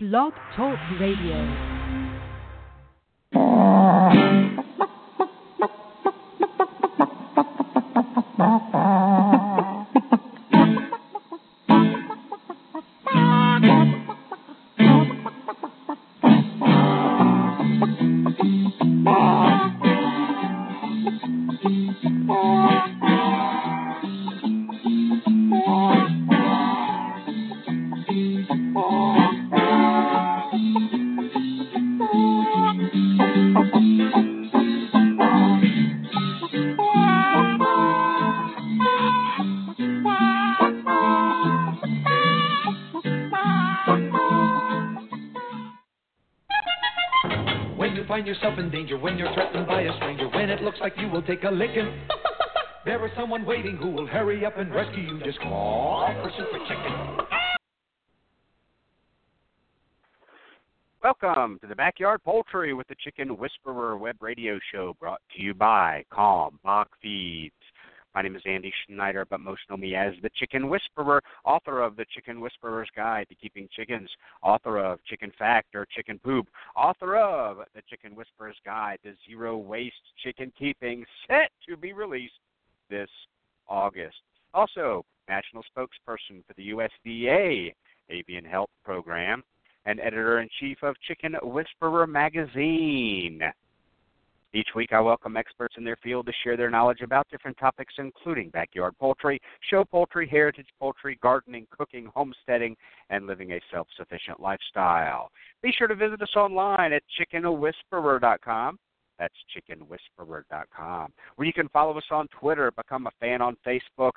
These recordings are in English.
Blog Talk Radio. A licking, there is someone waiting who will hurry up and rescue you. Just call for Super Chicken. Welcome to the Backyard Poultry with the Chicken Whisperer web radio show brought to you by Kalmbach Feeds. My name is Andy Schneider, but most know me as the Chicken Whisperer, author of the Chicken Whisperer's Guide to Keeping Chickens, author of Chicken Fact or Chicken Poop, author of the Chicken Whisperer's Guide to Zero Waste Chicken Keeping, set to be released this August. Also, national spokesperson for the USDA Avian Health Program and editor in chief of Chicken Whisperer magazine. Each week, I welcome experts in their field to share their knowledge about different topics, including backyard poultry, show poultry, heritage poultry, gardening, cooking, homesteading, and living a self sufficient lifestyle. Be sure to visit us online at chickenwhisperer.com. That's chickenwhisperer.com, where you can follow us on Twitter, become a fan on Facebook.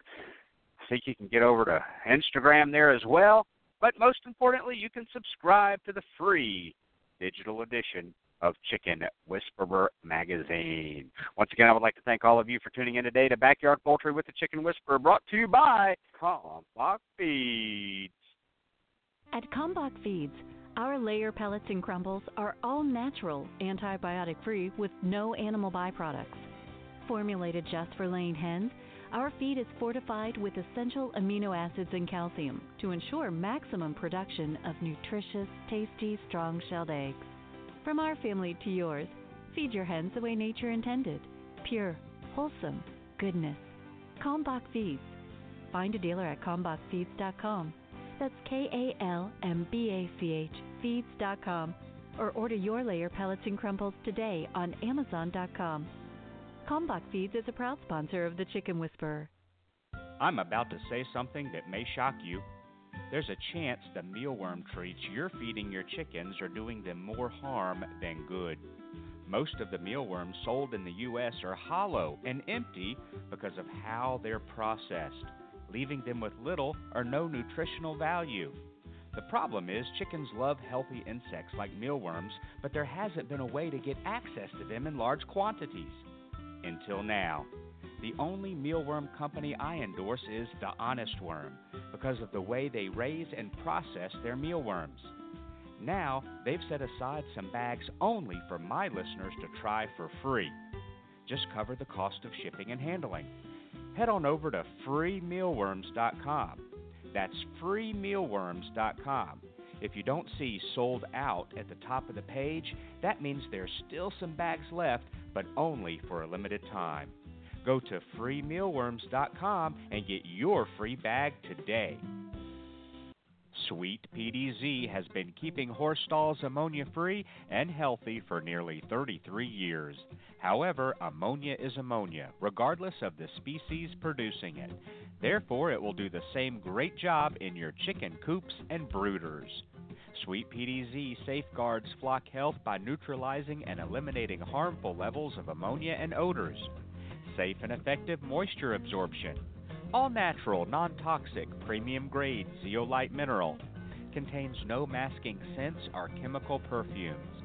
I think you can get over to Instagram there as well. But most importantly, you can subscribe to the free digital edition of Chicken Whisperer magazine. Once again, I would like to thank all of you for tuning in today to Backyard Poultry with the Chicken Whisperer, brought to you by Kalmbach Feeds. At Kalmbach Feeds, our layer pellets and crumbles are all natural, antibiotic free, with no animal byproducts. Formulated just for laying hens, our feed is fortified with essential amino acids and calcium to ensure maximum production of nutritious, tasty, strong shelled eggs. From our family to yours, feed your hens the way nature intended pure, wholesome goodness. Kalmbach Feeds. Find a dealer at kalmbachfeeds.com. That's K A L M B A C H feeds.com. Or order your layer pellets and crumbles today on Amazon.com. Kalmbach Feeds is a proud sponsor of the Chicken Whisperer. I'm about to say something that may shock you. There's a chance the mealworm treats you're feeding your chickens are doing them more harm than good. Most of the mealworms sold in the U.S. are hollow and empty because of how they're processed, leaving them with little or no nutritional value. The problem is, chickens love healthy insects like mealworms, but there hasn't been a way to get access to them in large quantities. Until now. The only mealworm company I endorse is The Honest Worm because of the way they raise and process their mealworms. Now, they've set aside some bags only for my listeners to try for free. Just cover the cost of shipping and handling. Head on over to freemealworms.com. That's freemealworms.com. If you don't see sold out at the top of the page, that means there's still some bags left, but only for a limited time. Go to freemealworms.com and get your free bag today. Sweet PDZ has been keeping horse stalls ammonia free and healthy for nearly 33 years. However, ammonia is ammonia, regardless of the species producing it. Therefore, it will do the same great job in your chicken coops and brooders. Sweet PDZ safeguards flock health by neutralizing and eliminating harmful levels of ammonia and odors. Safe and effective moisture absorption. All natural, non toxic, premium grade zeolite mineral. Contains no masking scents or chemical perfumes.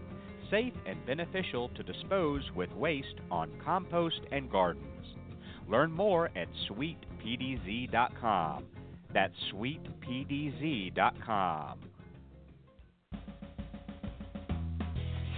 Safe and beneficial to dispose with waste on compost and gardens. Learn more at sweetpdz.com. That's sweetpdz.com.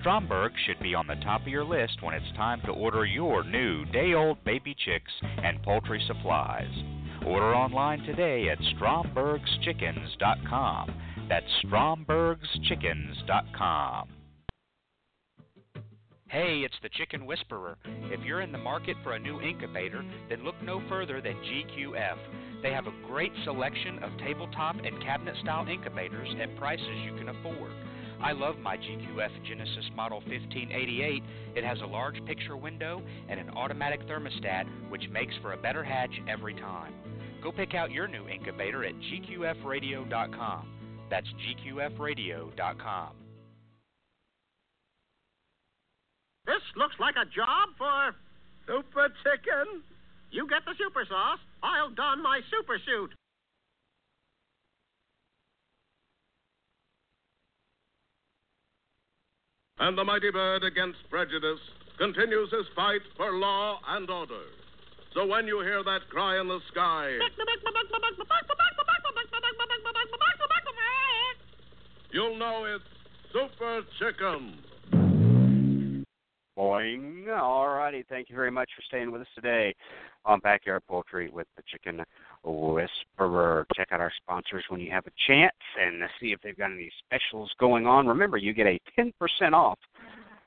Stromberg should be on the top of your list when it's time to order your new day old baby chicks and poultry supplies. Order online today at strombergschickens.com. That's strombergschickens.com. Hey, it's the Chicken Whisperer. If you're in the market for a new incubator, then look no further than GQF. They have a great selection of tabletop and cabinet style incubators at prices you can afford. I love my GQF Genesis Model 1588. It has a large picture window and an automatic thermostat, which makes for a better hatch every time. Go pick out your new incubator at gqfradio.com. That's gqfradio.com. This looks like a job for Super Chicken. you get the super sauce. I'll don my super suit. And the mighty bird against prejudice continues his fight for law and order. So when you hear that cry in the sky, you'll know it's Super Chicken. Boing. All righty. Thank you very much for staying with us today on Backyard Poultry with the Chicken Whisperer. Check out our sponsors when you have a chance and see if they've got any specials going on. Remember, you get a 10% off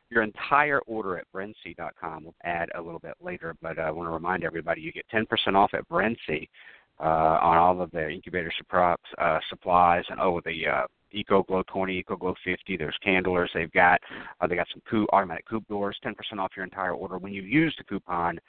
your entire order at Brinsea.com. We'll add a little bit later, but I want to remind everybody you get 10% off at Brinsea uh, on all of the incubator uh, supplies and oh, the uh, Eco Glow 20, Eco Glow 50. There's candlers. They've got uh, they got some coo- automatic coop doors. 10% off your entire order when you use the coupon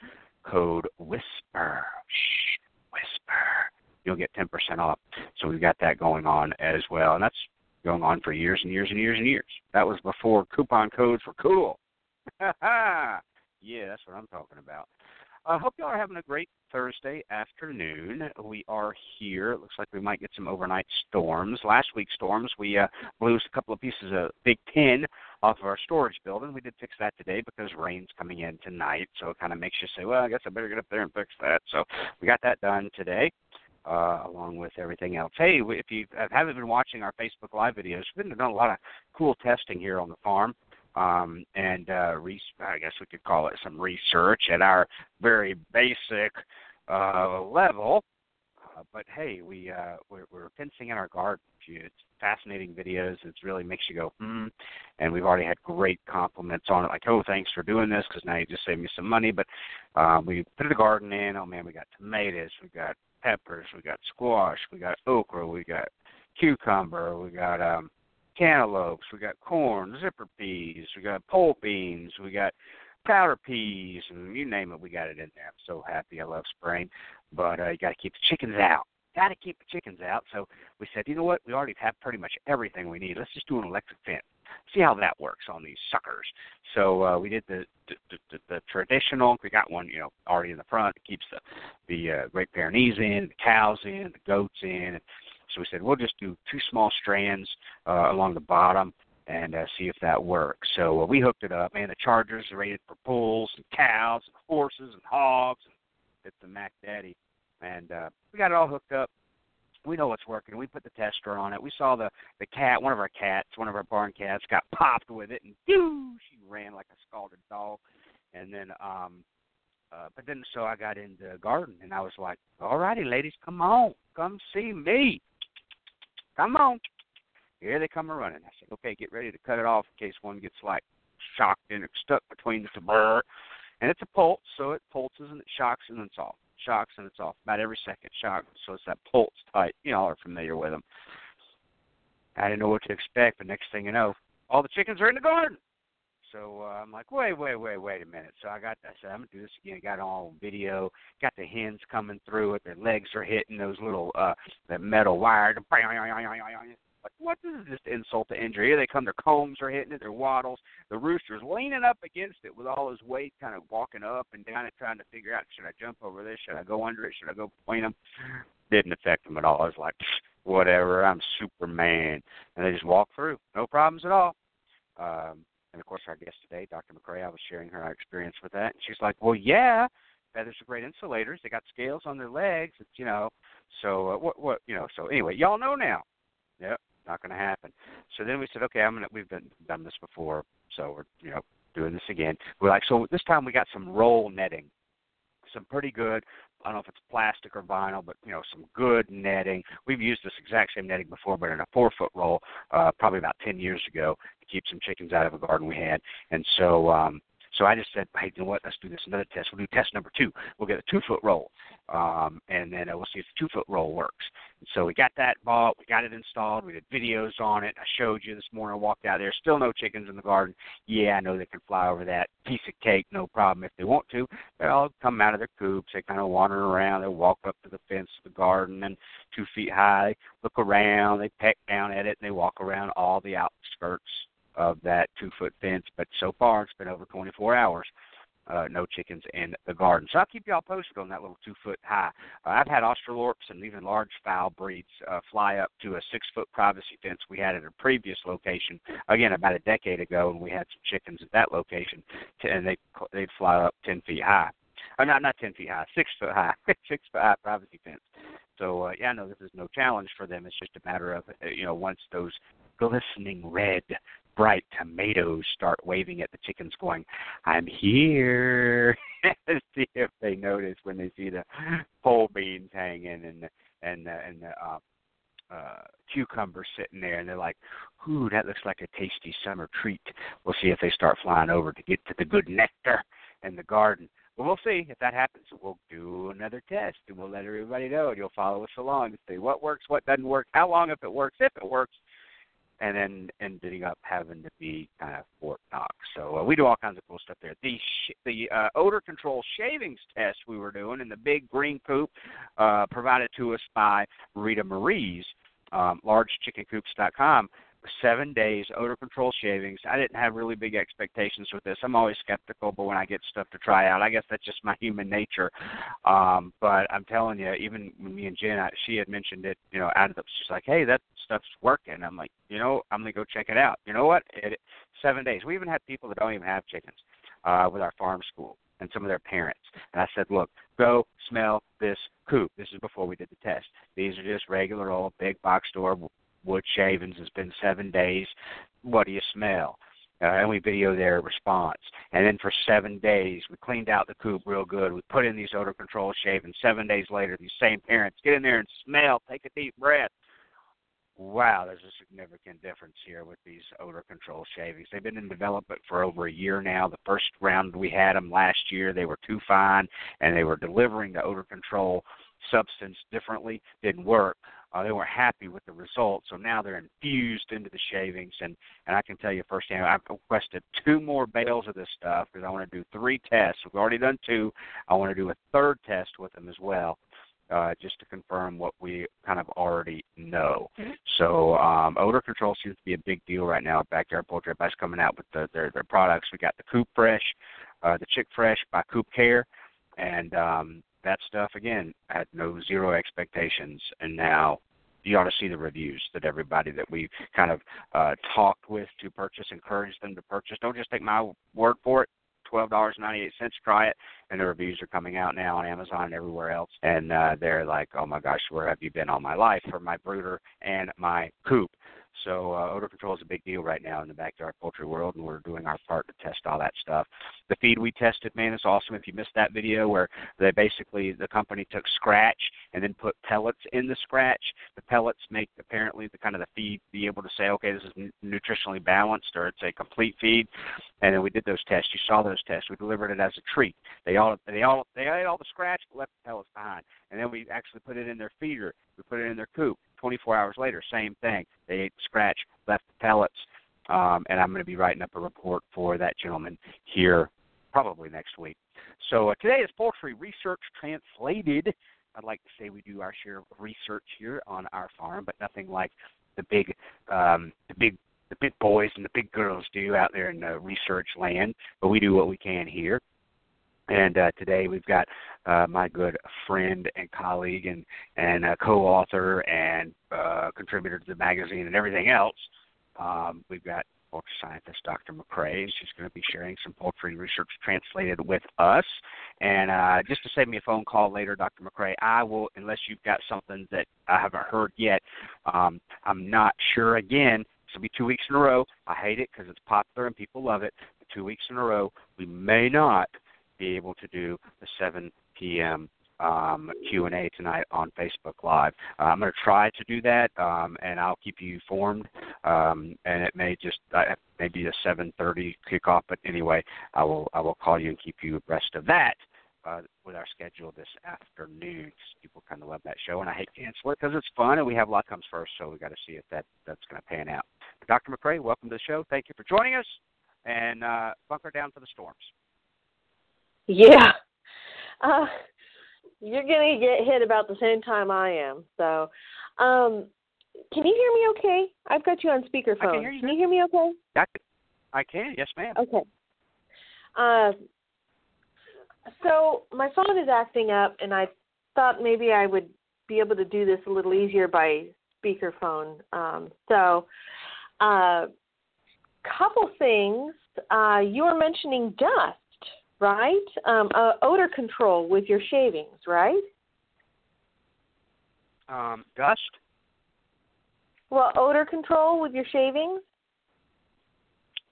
code Whisper. Shh, Whisper. You'll get 10% off. So we've got that going on as well, and that's going on for years and years and years and years. That was before coupon codes were cool. yeah, that's what I'm talking about. I hope y'all are having a great Thursday afternoon. We are here. It looks like we might get some overnight storms. Last week's storms, we uh, blew a couple of pieces of Big Ten off of our storage building. We did fix that today because rain's coming in tonight, so it kind of makes you say, well, I guess I better get up there and fix that. So we got that done today. Uh, along with everything else. Hey, if you haven't been watching our Facebook Live videos, we've been doing a lot of cool testing here on the farm um, and uh, re- I guess we could call it some research at our very basic uh, level. Uh, but hey, we uh, we're, we're fencing in our garden. It's fascinating videos. It really makes you go hmm. And we've already had great compliments on it, like oh thanks for doing this because now you just saved me some money. But um, we put the garden in. Oh man, we got tomatoes, we got peppers, we got squash, we got okra, we got cucumber, we got um cantaloupes, we got corn, zipper peas, we got pole beans, we got powder peas, and you name it, we got it in there. I'm so happy. I love spring, but uh, you got to keep the chickens out. Got to keep the chickens out. So we said, you know what? We already have pretty much everything we need. Let's just do an electric fence. See how that works on these suckers. So uh, we did the the, the the traditional. We got one, you know, already in the front. It keeps the the uh, Great Pyrenees in, the cows in, the goats in. And so we said we'll just do two small strands uh, along the bottom and uh, see if that works. So uh, we hooked it up. Man, the chargers are rated for bulls and cows and horses and hogs. It's the Mac Daddy, and uh, we got it all hooked up. We know what's working. We put the tester on it. We saw the the cat, one of our cats, one of our barn cats, got popped with it, and doo, she ran like a scalded dog. And then, um, uh, but then so I got into the garden, and I was like, "All righty, ladies, come on, come see me." Come on. Here they come a running. I said, okay, get ready to cut it off in case one gets like shocked and stuck between the brr. And it's a pulse, so it pulses and it shocks and it's off. Shocks and it's off. About every second shock. So it's that pulse type. You all are familiar with them. I didn't know what to expect, but next thing you know, all the chickens are in the garden. So uh, I'm like, wait, wait, wait, wait a minute. So I got, I said, I'm gonna do this again. I got all video. Got the hens coming through it. Their legs are hitting those little, uh, that metal wire. Like, what this is just insult to injury. Here they come. Their combs are hitting it. Their wattles. The rooster's leaning up against it with all his weight, kind of walking up and down and trying to figure out should I jump over this? Should I go under it? Should I go between them? Didn't affect them at all. I was like, whatever. I'm Superman, and they just walk through. No problems at all. Um, And of course, our guest today, Dr. McCrea, I was sharing her experience with that, and she's like, "Well, yeah, feathers are great insulators. They got scales on their legs. It's you know, so uh, what what you know. So anyway, y'all know now. Yep, not going to happen. So then we said, okay, I'm gonna. We've been done this before, so we're you know doing this again. We're like, so this time we got some roll netting, some pretty good. I don't know if it's plastic or vinyl, but you know some good netting. We've used this exact same netting before, but in a four foot roll, uh, probably about ten years ago, to keep some chickens out of a garden we had. And so um, so I just said, hey, you know what? Let's do this another test. We'll do test number two. We'll get a two foot roll, um, and then uh, we'll see if the two foot roll works. And so we got that bought. We got it installed. We did videos on it. I showed you this morning. I walked out there. Still no chickens in the garden. Yeah, I know they can fly over that piece of cake, no problem if they want to. They all come out of their coops. They kind of wander around. They walk up to the fence of the garden and two feet high, look around. They peck down at it and they walk around all the outskirts of that two foot fence. But so far, it's been over 24 hours. Uh, no chickens in the garden. So I'll keep y'all posted on that little two foot high. Uh, I've had Australorps and even large fowl breeds uh, fly up to a six foot privacy fence we had at a previous location. Again, about a decade ago, and we had some chickens at that location, and they they'd fly up ten feet high. Uh, not not ten feet high, six foot high, six foot high privacy fence. So uh, yeah, no, this is no challenge for them. It's just a matter of uh, you know once those glistening red bright tomatoes start waving at the chickens, going, "I'm here." see if they notice when they see the pole beans hanging and the, and the, and the uh, uh, cucumber sitting there, and they're like, "Ooh, that looks like a tasty summer treat." We'll see if they start flying over to get to the good nectar in the garden. Well, we'll see if that happens. We'll do another test, and we'll let everybody know, and you'll follow us along and see what works, what doesn't work, how long if it works, if it works, and then ending up having to be kind of Fort Knox. So uh, we do all kinds of cool stuff there. The sh- the uh, odor control shavings test we were doing and the big green coop, uh, provided to us by Rita Marie's um, largechickencoops.com seven days odor control shavings. I didn't have really big expectations with this. I'm always skeptical, but when I get stuff to try out, I guess that's just my human nature. Um, but I'm telling you, even me and Jen, I, she had mentioned it, you know, out of the, she's like, hey, that stuff's working. I'm like, you know, I'm gonna go check it out. You know what? It, seven days. We even had people that don't even have chickens uh, with our farm school and some of their parents. And I said, look, go smell this coop. This is before we did the test. These are just regular old big box store wood shavings. It's been seven days. What do you smell? Uh, and we video their response. And then for seven days, we cleaned out the coop real good. We put in these odor control shavings. Seven days later, these same parents get in there and smell, take a deep breath. Wow, there's a significant difference here with these odor control shavings. They've been in development for over a year now. The first round we had them last year, they were too fine, and they were delivering the odor control substance differently. Didn't work uh, they weren't happy with the results, so now they're infused into the shavings. And and I can tell you firsthand, I've requested two more bales of this stuff because I want to do three tests. We've already done two. I want to do a third test with them as well. Uh, just to confirm what we kind of already know. Mm-hmm. So um, odor control seems to be a big deal right now. Backyard Poultry Advice coming out with the, their their products. We got the Coop Fresh, uh, the Chick Fresh by Coop Care, and um, that stuff again I had no zero expectations and now you ought to see the reviews that everybody that we kind of uh, talked with to purchase, encourage them to purchase. Don't just take my word for it. Twelve dollars ninety eight cents. Try it, and the reviews are coming out now on Amazon and everywhere else. And uh, they're like, "Oh my gosh, where have you been all my life for my brooder and my coop?" So uh, odor control is a big deal right now in the backyard poultry world, and we're doing our part to test all that stuff. The feed we tested, man, is awesome. If you missed that video where they basically the company took scratch and then put pellets in the scratch, the pellets make apparently the kind of the feed be able to say, okay, this is nutritionally balanced or it's a complete feed. And then we did those tests. You saw those tests. We delivered it as a treat. They all they all they ate all the scratch, left the pellets behind. And then we actually put it in their feeder. We put it in their coop 24 hours later, same thing. They ate the scratch, left the pellets, um, and I'm going to be writing up a report for that gentleman here probably next week. So uh, today is Poultry Research Translated. I'd like to say we do our share of research here on our farm, but nothing like the big, um, the big, the big boys and the big girls do out there in the research land. But we do what we can here. And uh, today we've got uh, my good friend and colleague and and uh, co-author and uh, contributor to the magazine and everything else. Um, we've got poultry scientist, Dr. McCrea, and she's going to be sharing some poultry research translated with us. And uh, just to save me a phone call later, Dr. McCrea, I will, unless you've got something that I haven't heard yet, um, I'm not sure. Again, this will be two weeks in a row. I hate it because it's popular and people love it. But two weeks in a row, we may not be able to do the 7 p.m um, Q&A tonight on Facebook Live. Uh, I'm going to try to do that, um, and I'll keep you informed. Um, and it may just uh, maybe a 7:30 kickoff, but anyway, I will I will call you and keep you abreast of that. Uh, with our schedule this afternoon, people kind of love that show, and I hate cancel it because it's fun and we have a lot comes first, so we got to see if that that's going to pan out. Dr. McCrea, welcome to the show. Thank you for joining us, and uh, bunker down for the storms. Yeah. Uh, you're gonna get hit about the same time I am. So, um, can you hear me okay? I've got you on speakerphone. I can hear you. Can you hear me okay? I, I can. Yes, ma'am. Okay. Uh, so my phone is acting up, and I thought maybe I would be able to do this a little easier by speakerphone. Um, so, uh, couple things. Uh, you were mentioning dust right? Um, uh, odor control with your shavings, right? Um, dust. Well, odor control with your shavings.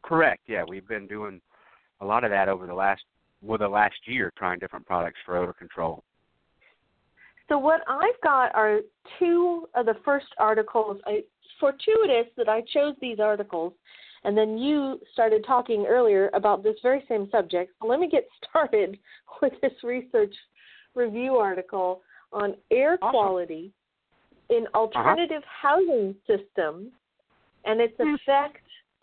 Correct. Yeah, we've been doing a lot of that over the last well the last year, trying different products for odor control. So what I've got are two of the first articles. I, fortuitous that I chose these articles and then you started talking earlier about this very same subject. So let me get started with this research review article on air awesome. quality in alternative uh-huh. housing systems and its hmm. effect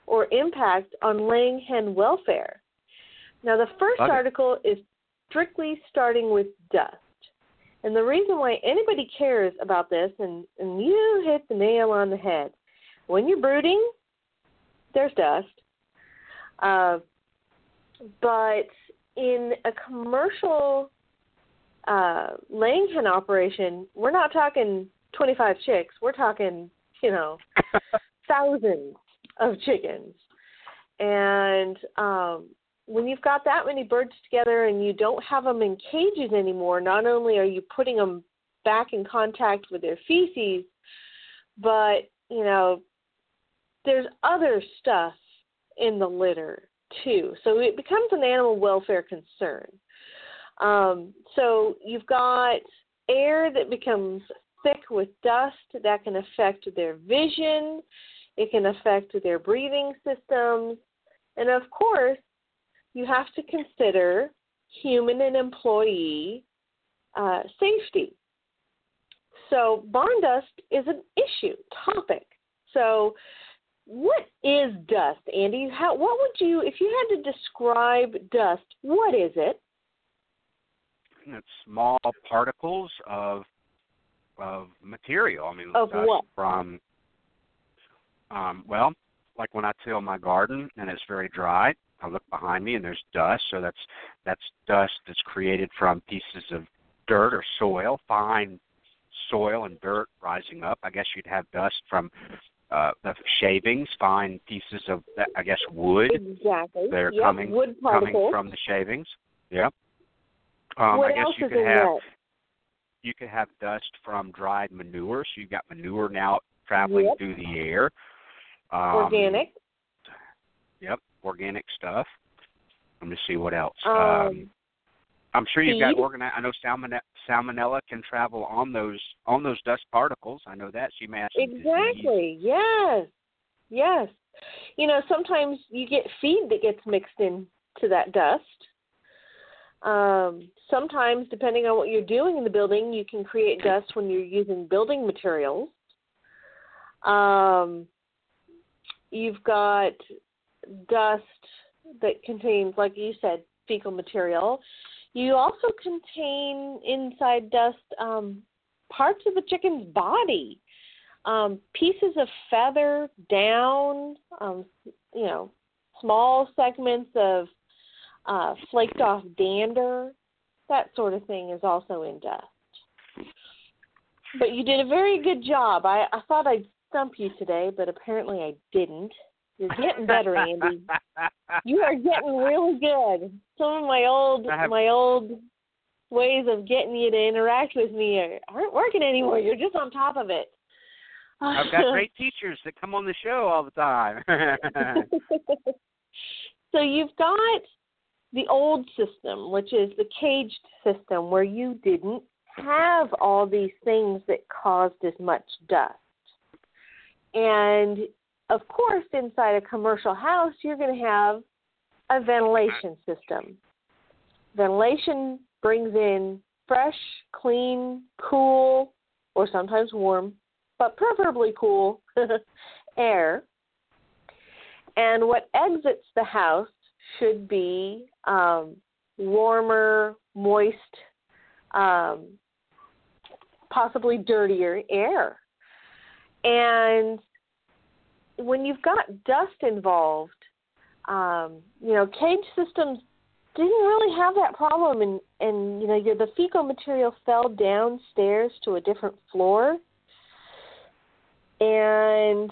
or impact on laying hen welfare. Now, the first okay. article is strictly starting with dust. And the reason why anybody cares about this, and, and you hit the nail on the head, when you're brooding, there's dust. Uh, but in a commercial uh, laying hen operation, we're not talking 25 chicks. We're talking, you know, thousands of chickens. And um, when you've got that many birds together and you don't have them in cages anymore, not only are you putting them back in contact with their feces, but you know there's other stuff in the litter too. So it becomes an animal welfare concern. Um, so you've got air that becomes thick with dust that can affect their vision, it can affect their breathing systems, and of course, you have to consider human and employee uh, safety. So barn dust is an issue topic. So what is dust, Andy? How what would you if you had to describe dust, what is it? It's small particles of of material. I mean of what? from um well, like when I till my garden and it's very dry, I look behind me and there's dust, so that's that's dust that's created from pieces of dirt or soil, fine soil and dirt rising up. I guess you'd have dust from uh, the shavings, fine pieces of, I guess, wood. Exactly. They're yep. coming wood coming from the shavings. Yep. Um, what I guess else you is could in have that? you could have dust from dried manure. So you've got manure now traveling yep. through the air. Um, organic. Yep, organic stuff. Let me see what else. Um, um I'm sure you've got organized. I know salmonella, salmonella can travel on those on those dust particles. I know that. May have Exactly. Disease. Yes. Yes. You know, sometimes you get feed that gets mixed in to that dust. Um, sometimes, depending on what you're doing in the building, you can create dust when you're using building materials. Um, you've got dust that contains, like you said, fecal material. You also contain inside dust um, parts of the chicken's body, um, pieces of feather, down, um, you know, small segments of uh, flaked off dander. That sort of thing is also in dust. But you did a very good job. I, I thought I'd stump you today, but apparently I didn't. You're getting better, Andy. You are getting really good. Some of my old have- my old ways of getting you to interact with me are, aren't working anymore. You're just on top of it. I've got great teachers that come on the show all the time. so you've got the old system, which is the caged system, where you didn't have all these things that caused as much dust. And of course, inside a commercial house, you're going to have a ventilation system. Ventilation brings in fresh, clean, cool, or sometimes warm, but preferably cool air. And what exits the house should be um, warmer, moist, um, possibly dirtier air. And when you've got dust involved, um, you know, cage systems didn't really have that problem, and and you know, your, the fecal material fell downstairs to a different floor, and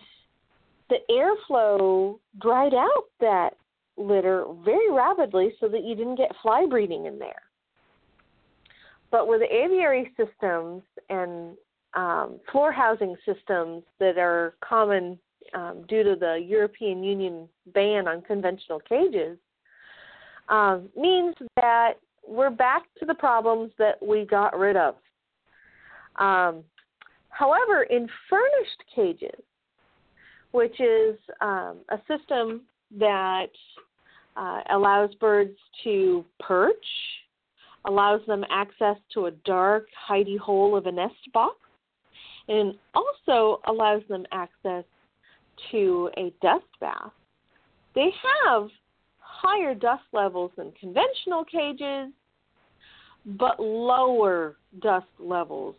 the airflow dried out that litter very rapidly, so that you didn't get fly breeding in there. But with aviary systems and um, floor housing systems that are common um, due to the European Union ban on conventional cages, um, means that we're back to the problems that we got rid of. Um, however, in furnished cages, which is um, a system that uh, allows birds to perch, allows them access to a dark, hidey hole of a nest box, and also allows them access to a dust bath. They have higher dust levels than conventional cages, but lower dust levels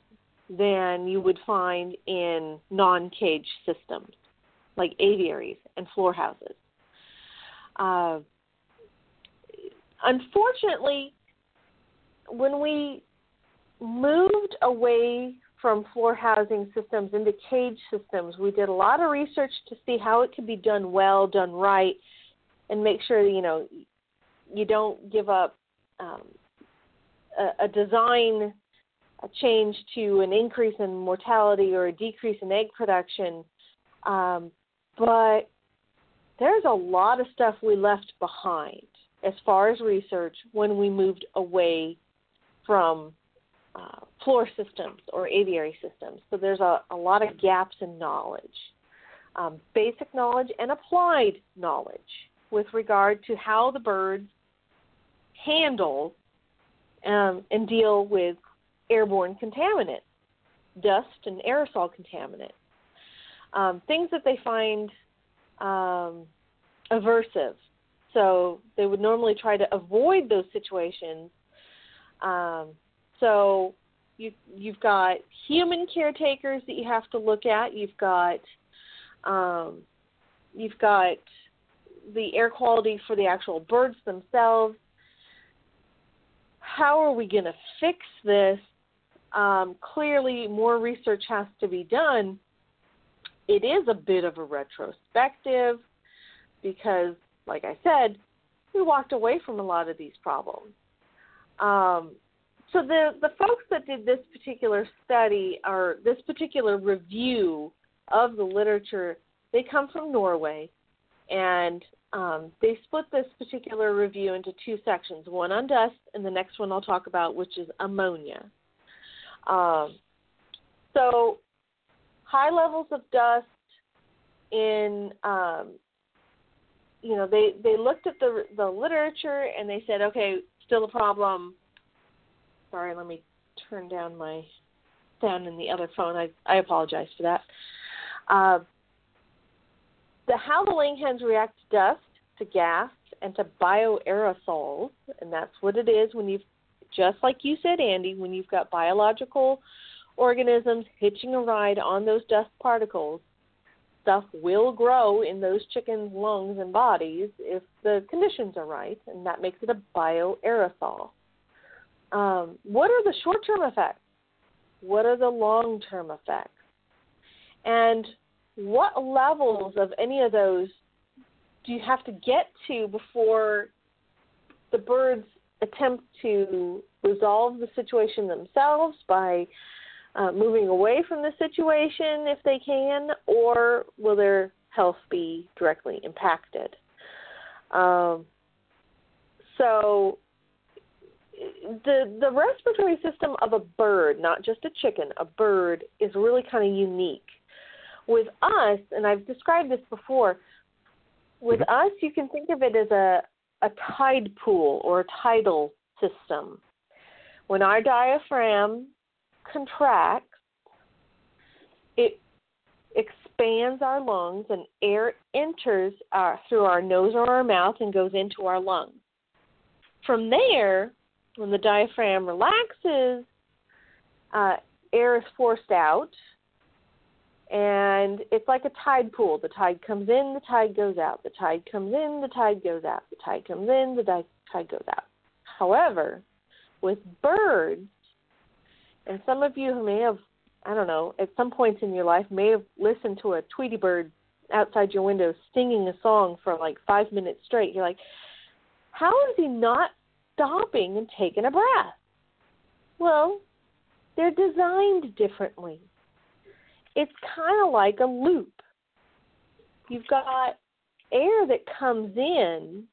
than you would find in non cage systems like aviaries and floor houses. Uh, unfortunately, when we moved away from floor housing systems into cage systems, we did a lot of research to see how it could be done well, done right, and make sure you know you don't give up um, a, a design a change to an increase in mortality or a decrease in egg production. Um, but there's a lot of stuff we left behind as far as research when we moved away from uh, floor systems or aviary systems. So there's a, a lot of gaps in knowledge, um, basic knowledge and applied knowledge with regard to how the birds handle um, and deal with airborne contaminants, dust and aerosol contaminants, um, things that they find um, aversive. So they would normally try to avoid those situations. Um, so you, you've got human caretakers that you have to look at. You've got um, you've got the air quality for the actual birds themselves. How are we going to fix this? Um, clearly, more research has to be done. It is a bit of a retrospective because, like I said, we walked away from a lot of these problems. Um, so the the folks that did this particular study or this particular review of the literature, they come from Norway, and um, they split this particular review into two sections: one on dust, and the next one I'll talk about, which is ammonia. Um, so high levels of dust in um, you know they they looked at the the literature and they said okay still a problem sorry let me turn down my sound in the other phone i i apologize for that uh, the how the langhens react to dust to gas and to bioaerosols and that's what it is when you've just like you said andy when you've got biological organisms hitching a ride on those dust particles, stuff will grow in those chickens' lungs and bodies if the conditions are right, and that makes it a bioaerosol. Um, what are the short term effects? What are the long term effects? And what levels of any of those do you have to get to before the birds attempt to resolve the situation themselves by uh, moving away from the situation if they can, or will their health be directly impacted? Um, so the the respiratory system of a bird, not just a chicken, a bird is really kind of unique. With us, and I've described this before, with Mm-hmm. us you can think of it as a a tide pool or a tidal system. When our diaphragm contracts, it expands our lungs and air enters our, through our nose or our mouth and goes into our lungs. From there, when the diaphragm relaxes, uh, air is forced out, and it's like a tide pool. The tide comes in, the tide goes out. The tide comes in, the tide goes out. The tide comes in, the tide goes out. However, with birds, and some of you who may have, I don't know, at some points in your life may have listened to a Tweety bird outside your window singing a song for like five minutes straight. You're like, how is he not stopping and taking a breath? Well, they're designed differently. It's kind of like a loop. You've got air that comes in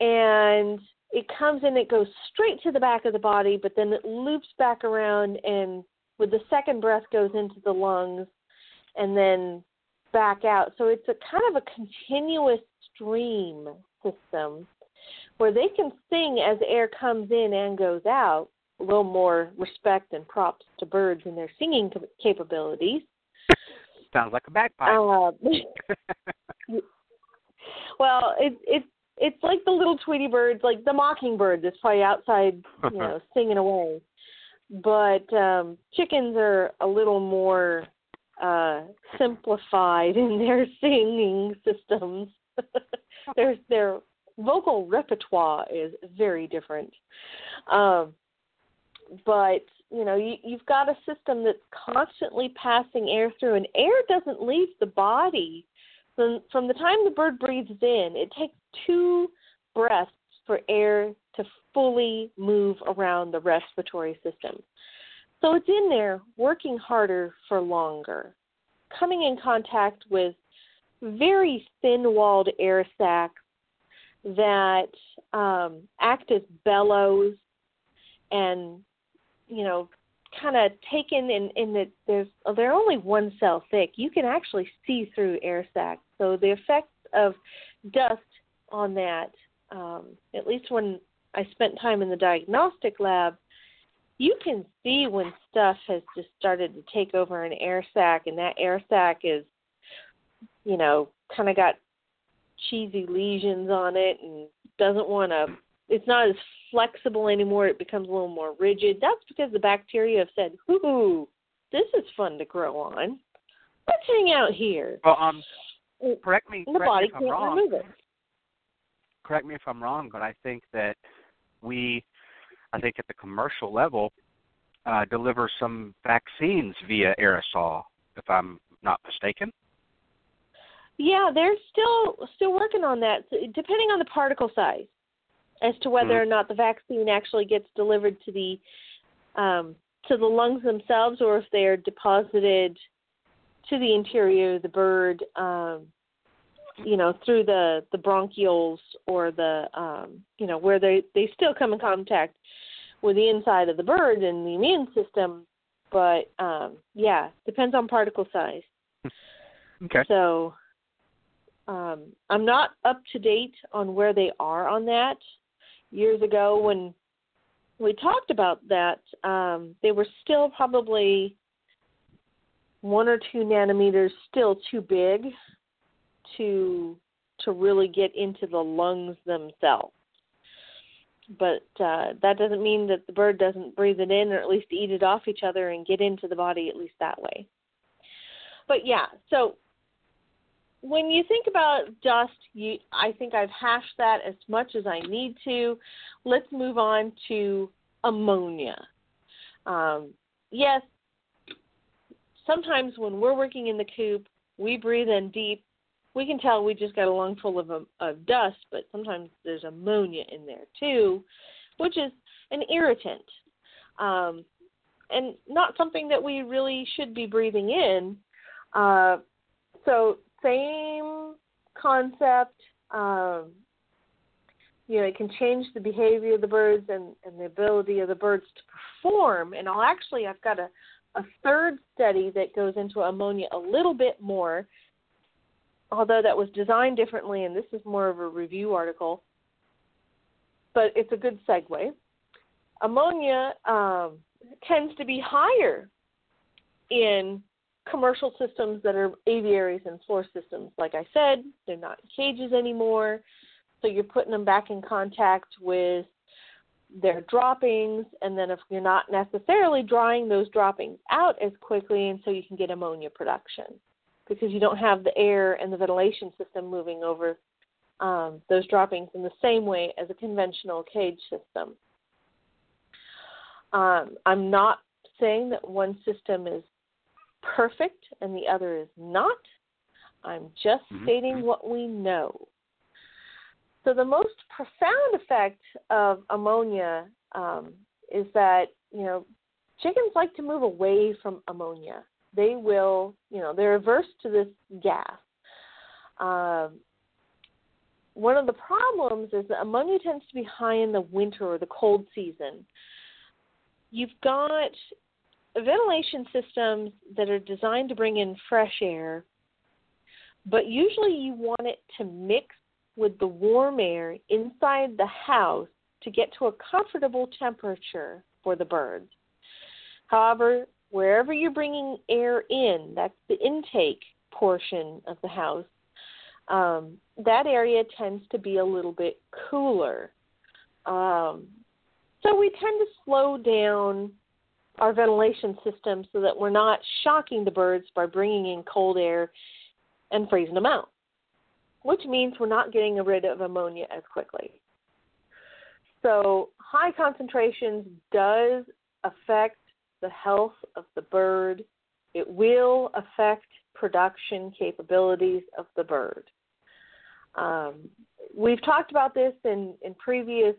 and it comes in, it goes straight to the back of the body, but then it loops back around and with the second breath goes into the lungs and then back out. So it's a kind of a continuous stream system where they can sing as air comes in and goes out. A little more respect and props to birds and their singing cap- capabilities. Sounds like a bagpipe. Uh, well, it, it's it's like the little Tweety birds, like the mockingbird that's probably outside, you know, singing away. But um, chickens are a little more uh, simplified in their singing systems. their their vocal repertoire is very different. Um, but you know, you, you've got a system that's constantly passing air through, and air doesn't leave the body. From from the time the bird breathes in, it takes two breaths for air to fully move around the respiratory system. So it's in there working harder for longer, coming in contact with very thin walled air sacs that um, act as bellows and, you know, kind of taken in, in that there's they're only one cell thick. You can actually see through air sacs. So the effects of dust on that, um, at least when I spent time in the diagnostic lab, you can see when stuff has just started to take over an air sac, and that air sac is, you know, kind of got cheesy lesions on it and doesn't want to. It's not as flexible anymore. It becomes a little more rigid. That's because the bacteria have said, "Ooh, this is fun to grow on. Let's hang out here." Well, um, correct me. Correct body me if I'm can't wrong. remove it. correct me if I'm wrong, but I think that we, I think at the commercial level, uh, deliver some vaccines via aerosol, if I'm not mistaken. Yeah, they're still still working on that, so depending on the particle size, as to whether Mhm. or not the vaccine actually gets delivered to the um, to the lungs themselves, or if they are deposited to the interior of the bird, um, you know, through the the bronchioles or the um, you know where they they still come in contact with the inside of the bird and the immune system, but um, yeah, depends on particle size. Okay. So um, I'm not up to date on where they are on that. Years ago, when we talked about that, um, they were still probably one or two nanometers still too big to to really get into the lungs themselves. But uh, that doesn't mean that the bird doesn't breathe it in, or at least eat it off each other and get into the body at least that way. But yeah, so when you think about dust, you I think I've hashed that as much as I need to. Let's move on to ammonia. Um, yes, sometimes when we're working in the coop, we breathe in deep we can tell we just got a lung full of, um, of dust, but sometimes there's ammonia in there too, which is an irritant. Um, and not something that we really should be breathing in. Uh, so, same concept. Um, you know, it can change the behavior of the birds and, and the ability of the birds to perform. And I'll actually, I've got a, a third study that goes into ammonia a little bit more, although that was designed differently, and this is more of a review article. But it's a good segue. Ammonia um, tends to be higher in commercial systems that are aviaries and floor systems. Like I said, they're not cages anymore, so you're putting them back in contact with their droppings, and then if you're not necessarily drying those droppings out as quickly, and so you can get ammonia production because you don't have the air and the ventilation system moving over um, those droppings in the same way as a conventional cage system. Um, I'm not saying that one system is perfect and the other is not. I'm just mm-hmm. stating mm-hmm. what we know. So, the most profound effect of ammonia um, is that, you know, chickens like to move away from ammonia. They will, you know, they're averse to this gas. Um, one of the problems is that ammonia tends to be high in the winter or the cold season you've got ventilation systems that are designed to bring in fresh air, but usually you want it to mix with the warm air inside the house to get to a comfortable temperature for the birds. However, wherever you're bringing air in, that's the intake portion of the house, um, that area tends to be a little bit cooler. Um, so we tend to slow down our ventilation system so that we're not shocking the birds by bringing in cold air and freezing them out, which means we're not getting rid of ammonia as quickly. So high concentrations does affect the health of the bird. It will affect production capabilities of the bird. Um, we've talked about this in, in previous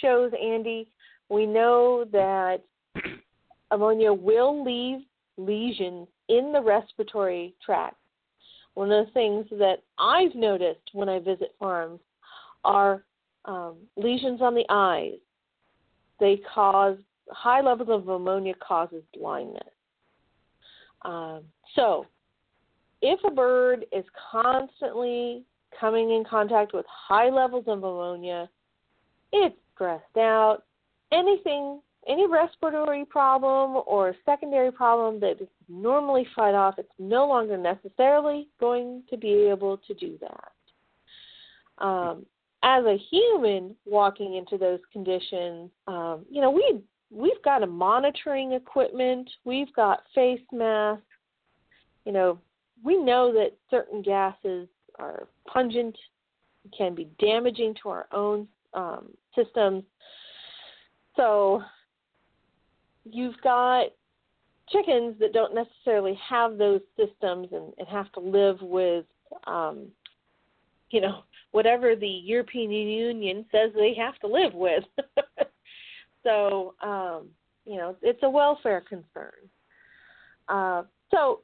shows, Andy. We know that ammonia will leave lesions in the respiratory tract. One of the things that I've noticed when I visit farms are um, lesions on the eyes. They cause high levels of ammonia causes blindness. Um, so, if a bird is constantly coming in contact with high levels of ammonia, it's stressed out, anything, any respiratory problem or secondary problem that is normally fight off, it's no longer necessarily going to be able to do that. Um, as a human walking into those conditions, um, you know, we we've got a monitoring equipment, we've got face masks. You know, we know that certain gases are pungent, can be damaging to our own um, systems. So you've got chickens that don't necessarily have those systems and, and have to live with, um, you know, whatever the European Union says they have to live with. so, um, you know, it's a welfare concern. Uh, so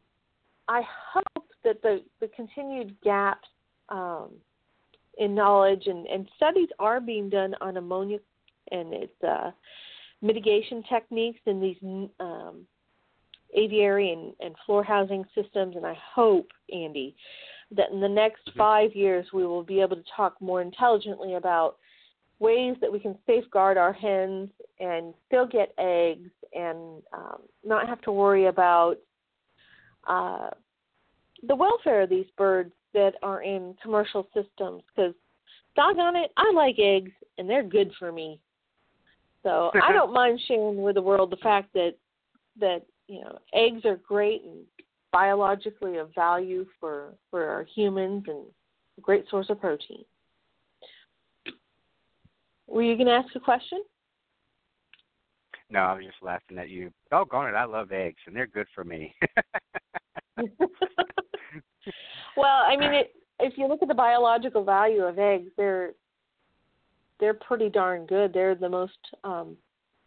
I hope that the, the continued gaps um, in knowledge and, and studies are being done on ammonia and its uh, mitigation techniques in these um, aviary and, and floor housing systems. And I hope, Andy, that in the next mm-hmm. five years we will be able to talk more intelligently about ways that we can safeguard our hens and still get eggs and um, not have to worry about uh, the welfare of these birds that are in commercial systems because doggone it, I like eggs and they're good for me. So I don't mind sharing with the world the fact that that you know eggs are great and biologically of value for for our humans and a great source of protein. Were you going to ask a question? No, I was just laughing at you. Doggone it, I love eggs and they're good for me. well, I mean it if you look at the biological value of eggs, they're they're pretty darn good. They're the most um,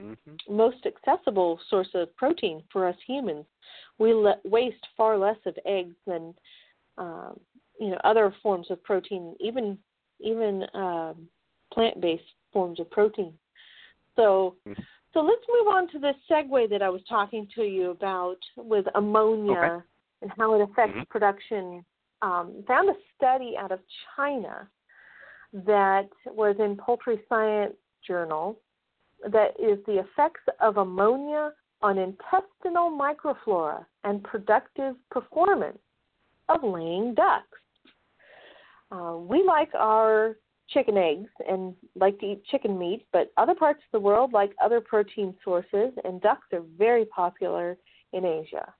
Mm-hmm. most accessible source of protein for us humans. We le- waste far less of eggs than um, you know other forms of protein, even even um, plant-based forms of protein. So, Mhm. so let's move on to this segue that I was talking to you about with ammonia Okay. and how it affects Mhm. production. Um, found a study out of China that was in Poultry Science Journal that is the effects of ammonia on intestinal microflora and productive performance of laying ducks. Uh, we like our chicken eggs and like to eat chicken meat, but other parts of the world like other protein sources, and ducks are very popular in Asia.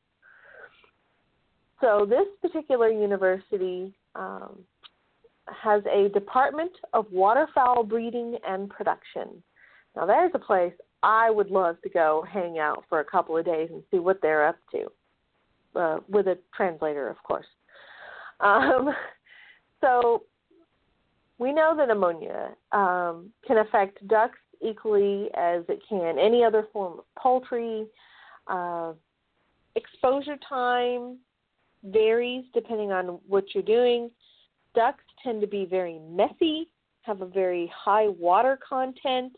So, this particular university um, has a Department of Waterfowl Breeding and Production. Now, there's a place I would love to go hang out for a couple of days and see what they're up to, uh, with a translator, of course. Um, so, we know that ammonia um, can affect ducks equally as it can any other form of poultry. Uh, exposure time varies depending on what you're doing. Ducks tend to be very messy, have a very high water content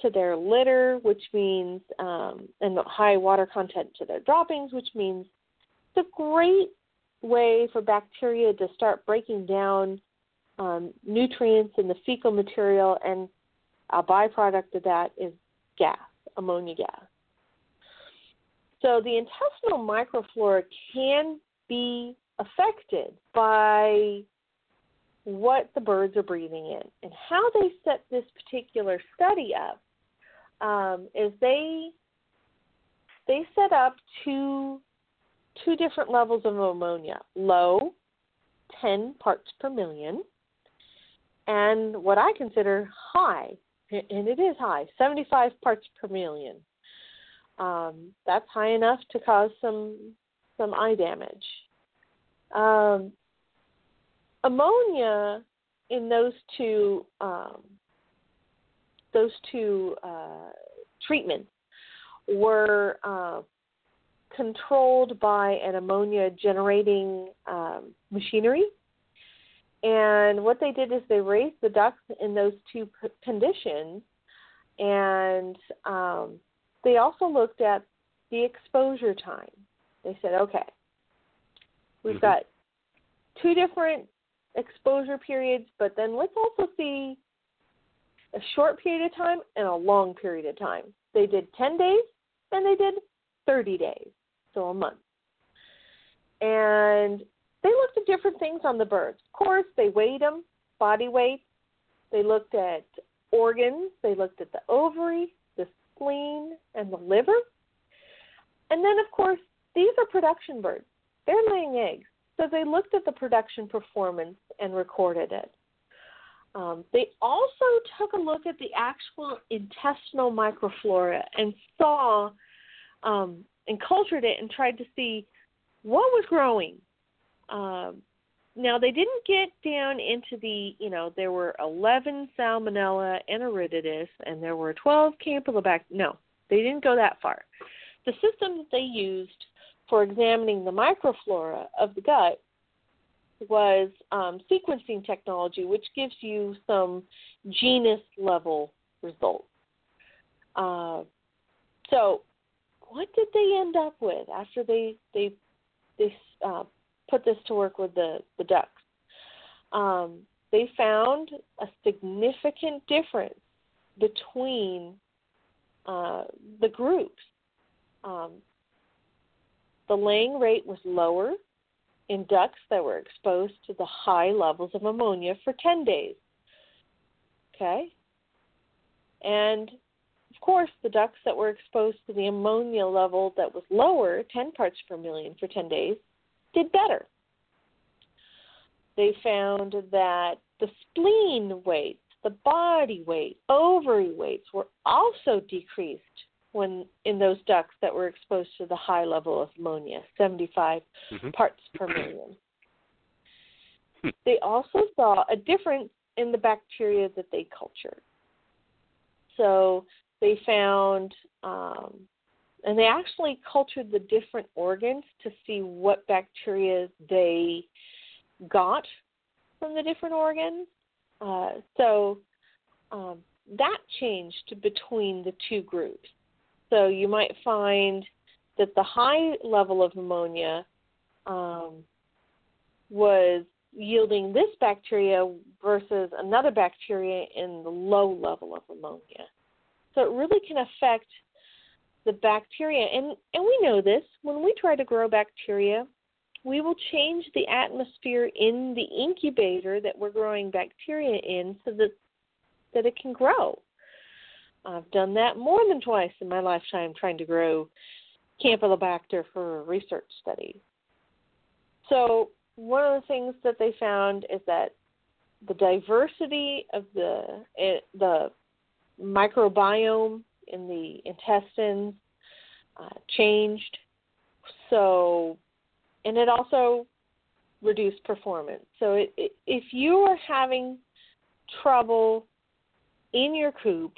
to their litter, which means, um, and high water content to their droppings, which means it's a great way for bacteria to start breaking down um, nutrients in the fecal material, and a byproduct of that is gas, ammonia gas. So the intestinal microflora can be affected by what the birds are breathing in. And how they set this particular study up um, is they they set up two two different levels of ammonia: low, 10 parts per million, and what I consider high, and it is high, 75 parts per million. Um, that's high enough to cause some some eye damage. Um, ammonia in those two um, those two uh, treatments were uh, controlled by an ammonia generating um, machinery. And what they did is they raised the ducks in those two p- conditions, and um, they also looked at the exposure time. They said, okay, we've Mhm. got two different exposure periods, but then let's also see a short period of time and a long period of time. They did 10 days and they did 30 days, so a month. And they looked at different things on the birds. Of course, they weighed them, body weight. They looked at organs. They looked at the ovary, the spleen, and the liver. And then, of course, these are production birds. They're laying eggs. So they looked at the production performance and recorded it. Um, they also took a look at the actual intestinal microflora and saw um, and cultured it and tried to see what was growing. Um, now they didn't get down into the, you know, there were 11 Salmonella enteritidis and there were 12 Campylobacter. No, they didn't go that far. The system that they used for examining the microflora of the gut was um, sequencing technology, which gives you some genus level results. Uh, so, what did they end up with after they they they uh, put this to work with the the ducks? Um, they found a significant difference between uh, the groups. Um, the laying rate was lower in ducks that were exposed to the high levels of ammonia for 10 days. Okay? And of course, the ducks that were exposed to the ammonia level that was lower, 10 parts per million for 10 days, did better. They found that the spleen weights, the body weight, ovary weights were also decreased when in those ducks that were exposed to the high level of ammonia, 75 Mhm. parts per million. they also saw a difference in the bacteria that they cultured. So they found, um, and they actually cultured the different organs to see what bacteria they got from the different organs. Uh, so um, that changed between the two groups. So you might find that the high level of ammonia um, was yielding this bacteria versus another bacteria in the low level of ammonia. So it really can affect the bacteria. And, and we know this when we try to grow bacteria, we will change the atmosphere in the incubator that we're growing bacteria in so that, that it can grow. I've done that more than twice in my lifetime trying to grow Campylobacter for a research study. So one of the things that they found is that the diversity of the eh, the microbiome in the intestines uh, changed. So, and it also reduced performance. So, it, it, if you are having trouble in your coop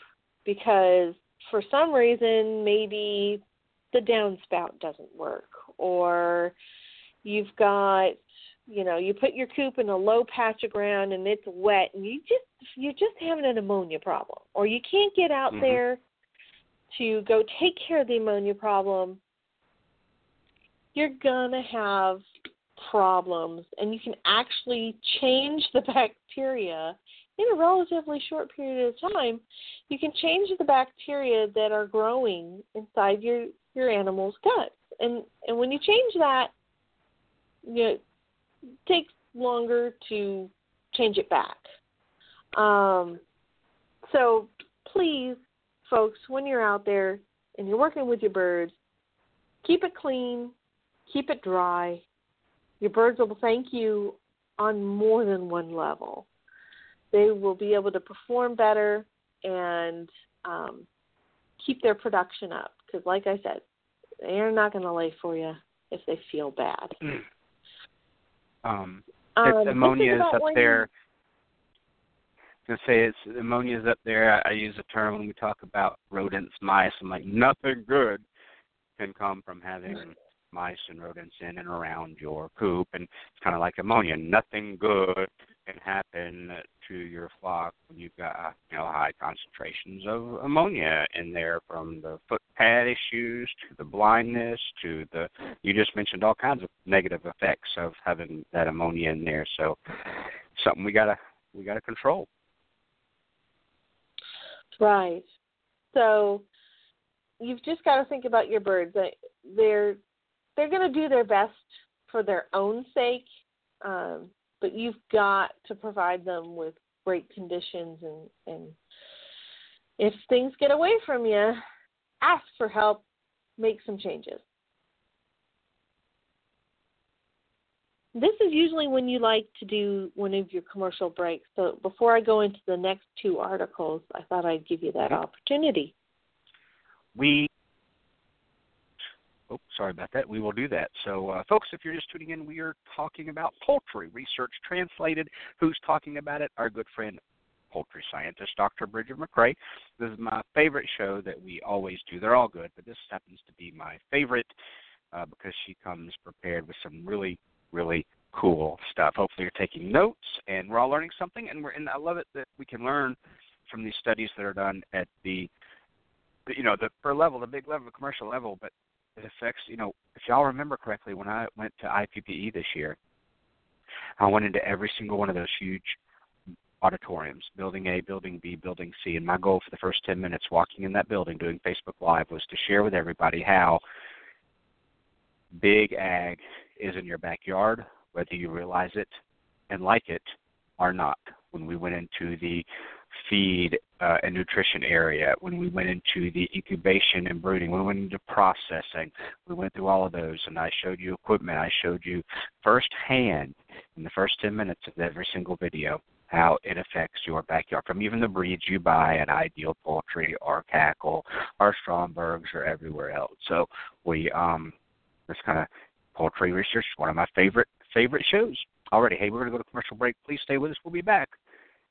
because for some reason maybe the downspout doesn't work or you've got you know you put your coop in a low patch of ground and it's wet and you just you're just having an ammonia problem or you can't get out Mhm. there to go take care of the ammonia problem you're going to have problems and you can actually change the bacteria in a relatively short period of time you can change the bacteria that are growing inside your your animal's guts and and when you change that you know, it takes longer to change it back. Um, so please folks when you're out there and you're working with your birds keep it clean keep it dry. Your birds will thank you on more than one level they will be able to perform better and um, keep their production up. Because, like I said, they're not going to lay for you if they feel bad. Um, Um, is ammonia is up there. I was gonna say it's ammonia is up there. I, I use a term when we talk about rodents, mice. I'm like nothing good can come from having mice and rodents in and around your coop, and it's kind of like ammonia. Nothing good can happen to your flock when you've got you know high concentrations of ammonia in there, from the foot pad issues to the blindness to the you just mentioned all kinds of negative effects of having that ammonia in there. So something we gotta we gotta control. Right. So you've just got to think about your birds. They- They're they're going to do their best for their own sake, um, but you've got to provide them with great conditions and and if things get away from you, ask for help, make some changes. This is usually when you like to do one of your commercial breaks. So before I go into the next two articles, I thought I'd give you that opportunity. We Oh, sorry about that. We will do that. So, uh, folks, if you're just tuning in, we are talking about poultry research translated. Who's talking about it? Our good friend, poultry scientist, Dr. Brigid McCrea. This is my favorite show that we always do. They're all good, but this happens to be my favorite uh, because she comes prepared with some really, really cool stuff. Hopefully, you're taking notes, and we're all learning something. And we're and I love it that we can learn from these studies that are done at the you know the per level, the big level, the commercial level, but it affects you know if y'all remember correctly when I went to IPPE this year, I went into every single one of those huge auditoriums, building A, building B, building C, and my goal for the first 10 minutes walking in that building doing Facebook Live was to share with everybody how big ag is in your backyard, whether you realize it and like it or not. When we went into the feed uh, and nutrition area, when we went into the incubation and brooding, when we went into processing, we went through all of those, and I showed you equipment. I showed you firsthand in the first 10 minutes of every single video how it affects your backyard, from even the breeds you buy at Ideal Poultry or Cackle or Stromberg's or everywhere else. So we um, this kind of poultry research, one of my favorite favorite shows. Alrighty, hey, we're going to go to commercial break. Please stay with us. We'll be back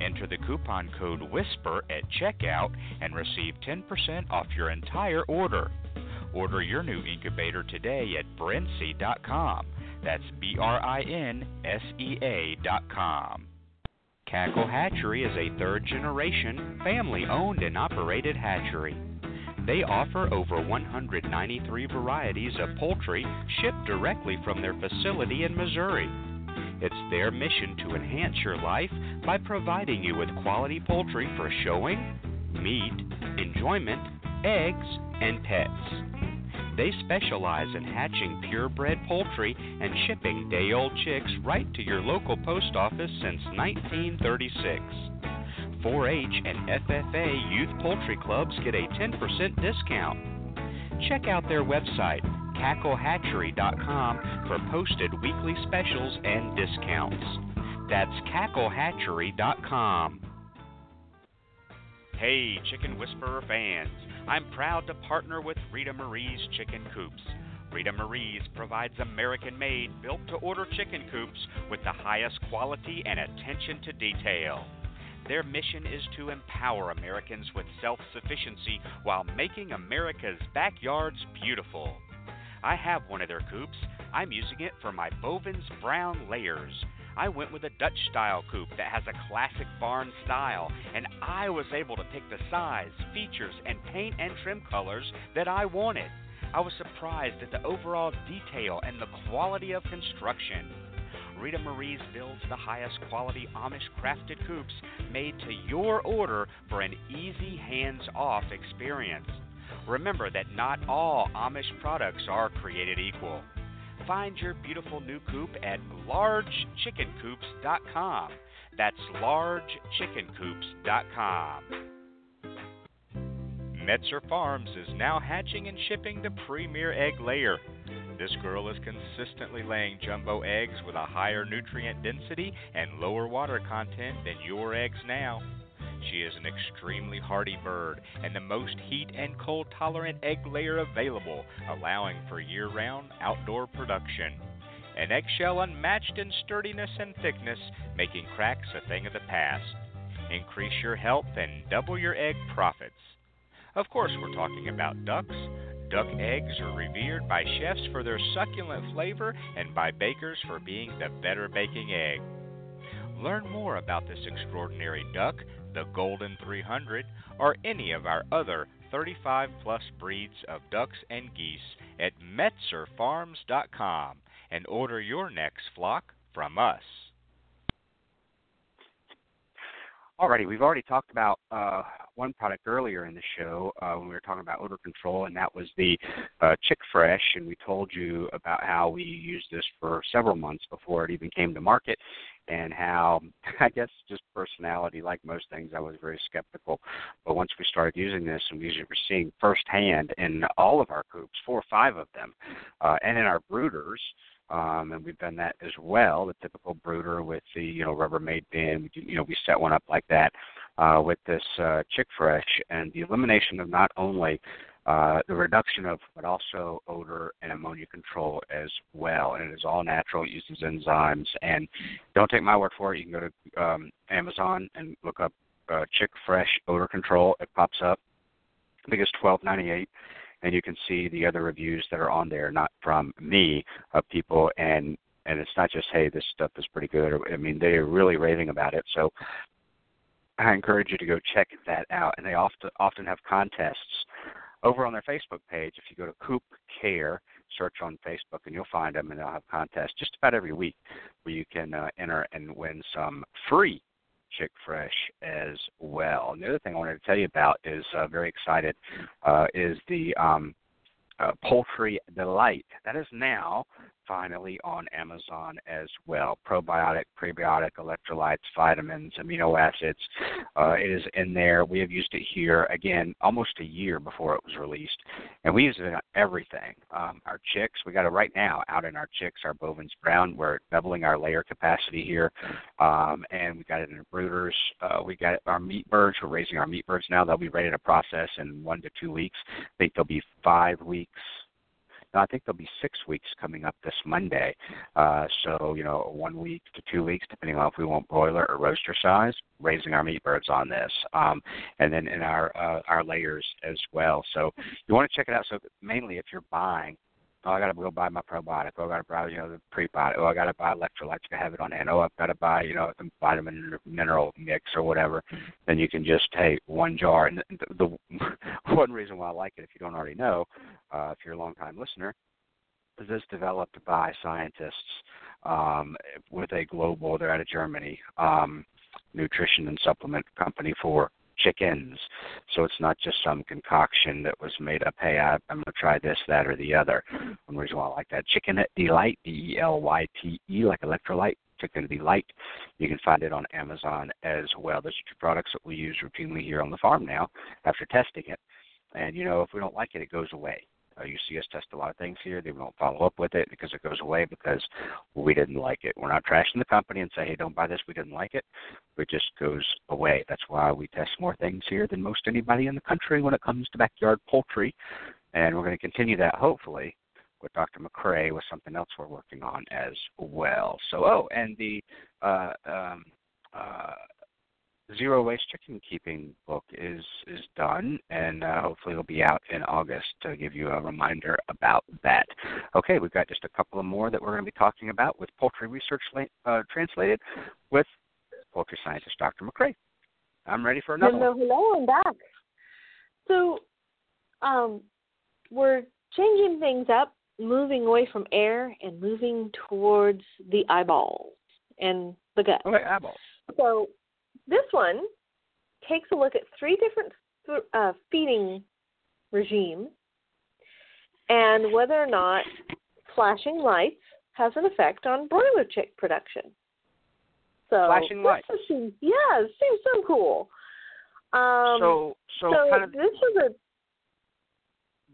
Enter the coupon code WHISPER at checkout and receive 10% off your entire order. Order your new incubator today at brinsea.com. That's B R I N S E A.com. Cackle Hatchery is a third generation, family owned and operated hatchery. They offer over 193 varieties of poultry shipped directly from their facility in Missouri. It's their mission to enhance your life by providing you with quality poultry for showing, meat, enjoyment, eggs, and pets. They specialize in hatching purebred poultry and shipping day old chicks right to your local post office since 1936. 4 H and FFA youth poultry clubs get a 10% discount. Check out their website, cacklehatchery.com, for posted weekly specials and discounts. That's cacklehatchery.com. Hey, Chicken Whisperer fans, I'm proud to partner with Rita Marie's Chicken Coops. Rita Marie's provides American made, built to order chicken coops with the highest quality and attention to detail. Their mission is to empower Americans with self sufficiency while making America's backyards beautiful. I have one of their coops. I'm using it for my Bovans brown layers. I went with a Dutch style coop that has a classic barn style, and I was able to pick the size, features, and paint and trim colors that I wanted. I was surprised at the overall detail and the quality of construction. Rita Marie's builds the highest quality Amish crafted coops made to your order for an easy hands off experience. Remember that not all Amish products are created equal. Find your beautiful new coop at largechickencoops.com. That's largechickencoops.com. Metzer Farms is now hatching and shipping the premier egg layer. This girl is consistently laying jumbo eggs with a higher nutrient density and lower water content than your eggs now. She is an extremely hardy bird and the most heat and cold tolerant egg layer available, allowing for year round outdoor production. An eggshell unmatched in sturdiness and thickness, making cracks a thing of the past. Increase your health and double your egg profits. Of course, we're talking about ducks. Duck eggs are revered by chefs for their succulent flavor and by bakers for being the better baking egg. Learn more about this extraordinary duck, the Golden 300, or any of our other 35 plus breeds of ducks and geese at metzerfarms.com and order your next flock from us. Alrighty, we've already talked about uh, one product earlier in the show uh, when we were talking about odor control, and that was the uh, Chick Fresh. And we told you about how we used this for several months before it even came to market, and how I guess just personality, like most things, I was very skeptical. But once we started using this, and we were seeing firsthand in all of our coops, four or five of them, uh, and in our brooders um, and we've done that as well. The typical brooder with the you know Rubbermaid bin, you know we set one up like that uh, with this uh, Chick Fresh, and the elimination of not only uh, the reduction of but also odor and ammonia control as well. And it is all natural. It uses enzymes. And don't take my word for it. You can go to um, Amazon and look up uh, Chick Fresh odor control. It pops up. I think it's twelve ninety eight and you can see the other reviews that are on there, not from me, of people, and and it's not just hey, this stuff is pretty good. I mean, they are really raving about it. So I encourage you to go check that out, and they often often have contests over on their Facebook page. If you go to Coop Care, search on Facebook, and you'll find them, and they'll have contests just about every week where you can uh, enter and win some free Chick Fresh as well. And the other thing I wanted to tell you about is uh, very excited uh, is the um, uh, Poultry Delyte. That is now finally on Amazon as well. Probiotic, prebiotic, electrolytes, vitamins, amino acids. Uh, it is in there. We have used it here again almost a year before it was released, and we use it on everything. Um, our chicks, we got it right now out in our chicks, our Bovans brown. We're doubling our layer capacity here, um, and we got it in our brooders. Uh, we got our meat birds. We're raising our meat birds now. They'll be ready to process in one to two weeks. I think they'll be five weeks I think there'll be six weeks coming up this Monday. Uh, so, you know, one week to two weeks, depending on if we want broiler or roaster size, raising our meat birds on this. Um, and then in our uh, our layers as well. So you want to check it out. So mainly if you're buying oh, I got to go buy my probiotic. Oh, I got to buy, you know, the prebiotic. Oh, I got to buy electrolytes to have it on hand. Oh, I've got to buy, you know, the vitamin mineral mix or whatever. Then you can just take one jar. And the, the one reason why I like it, if you don't already know, uh, if you're a long time listener, is this developed by scientists um, with a global, they're out of Germany, um, nutrition and supplement company for chickens. So it's not just some concoction that was made up. Hey, I, I'm going to try this, that, or the other. One reason why I like that Chicken Delyte, D E L Y T E, like electrolyte. Chicken Delyte. You can find it on Amazon as well. Those are two products that we use routinely here on the farm now after testing it. And you know, if we don't like it, it goes away. Uh, you see us test a lot of things here. They won't follow up with it because it goes away because we didn't like it. We're not trashing the company and say, hey, don't buy this. We didn't like it. It just goes away. That's why we test more things here than most anybody in the country when it comes to backyard poultry. And we're going to continue that hopefully with Dr. McCrea with something else we're working on as well. So, oh, and the uh, um, uh, zero waste chicken keeping book is is done, and uh, hopefully it'll be out in August to give you a reminder about that. Okay, we've got just a couple of more that we're going to be talking about with poultry research uh, translated with poultry scientist Dr. McCrea. I'm ready for another. Hello, one. hello, I'm back. So, um, we're changing things up, moving away from air and moving towards the eyeballs and the gut. Okay, eyeballs. So this one takes a look at three different uh, feeding regimes and whether or not flashing lights has an effect on broiler chick production. So flashing lights. Seems, yeah, it seems so cool. Um, so, so, so kind of this a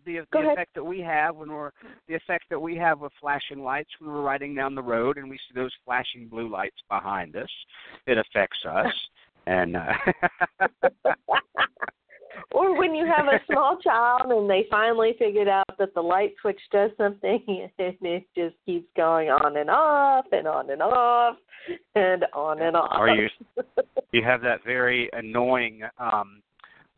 the, the effect that we have when we're the effect that we have with flashing lights when we're riding down the road and we see those flashing blue lights behind us. It affects us, and uh, or when you have a small child and they finally figured out that the light switch does something and it just keeps going on and off and on and off and on and off. or you you have that very annoying um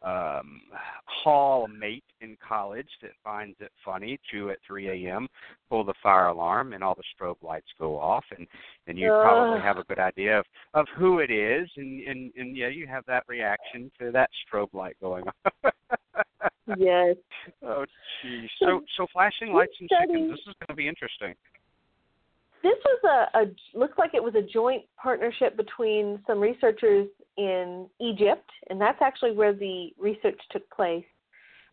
um hall mate in college that finds it funny to at 3 a.m. pull the fire alarm and all the strobe lights go off and and you probably have a good idea of of who it is and and and yeah you have that reaction to that strobe light going on. Yes. Oh geez. So so flashing lights and chickens. This is going to be interesting. This was a, a looks like it was a joint partnership between some researchers in Egypt, and that's actually where the research took place,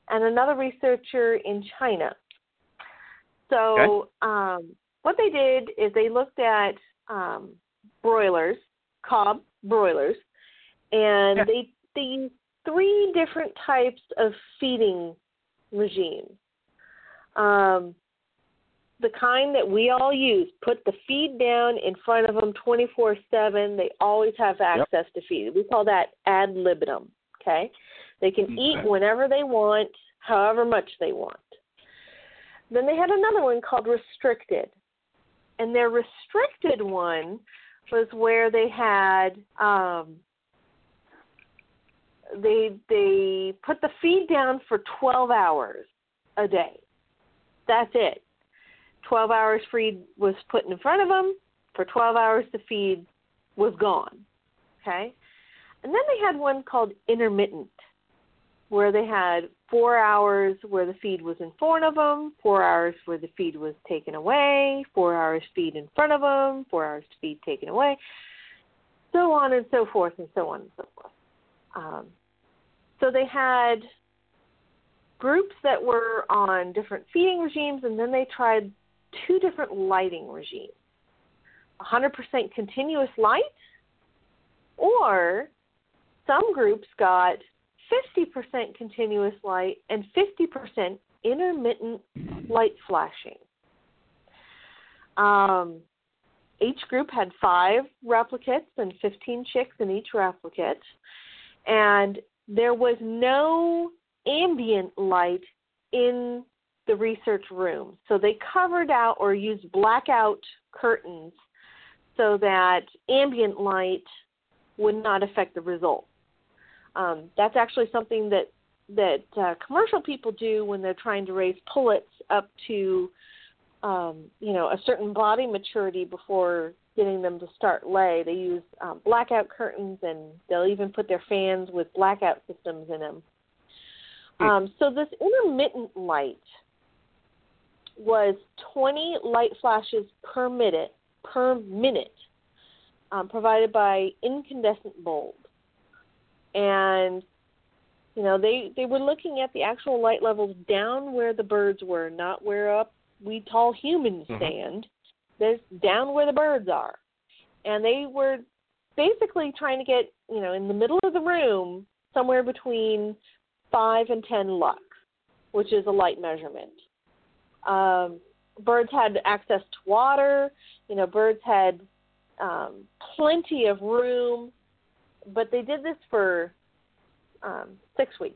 and another researcher in China. So um, what they did is they looked at um, broilers, Cobb broilers, and Yeah. they they used three different types of feeding regimes. Um, the kind that we all use. Put the feed down in front of them 24 7. They always have access to feed. We call that ad libitum. Okay? They can eat whenever they want, however much they want. Then they had another one called restricted. And their restricted one was where they had um, they they put the feed down for 12 hours a day. That's it. 12 hours feed was put in front of them. For 12 hours, the feed was gone. Okay? And then they had one called intermittent, where they had four hours where the feed was in front of them, four hours where the feed was taken away, four hours feed in front of them, four hours feed taken away, so on and so forth, and so on and so forth. Um, so they had groups that were on different feeding regimes, and then they tried two different lighting regimes 100% continuous light, or some groups got 50% continuous light and 50% intermittent light flashing. Um, each group had five replicates and 15 chicks in each replicate, and there was no ambient light in the research room. So they covered out or used blackout curtains so that ambient light would not affect the results. Um, that's actually something that that uh, commercial people do when they're trying to raise pullets up to um, you know a certain body maturity before getting them to start lay. They use um, blackout curtains and they'll even put their fans with blackout systems in them. Um, so this intermittent light was 20 light flashes per minute per minute um, provided by incandescent bulb. And you know they they were looking at the actual light levels down where the birds were, not where up we tall humans Mhm. stand. There's down where the birds are, and they were basically trying to get you know in the middle of the room somewhere between five and ten lux, which is a light measurement. Um, birds had access to water. You know, birds had um, plenty of room, but they did this for um, six weeks,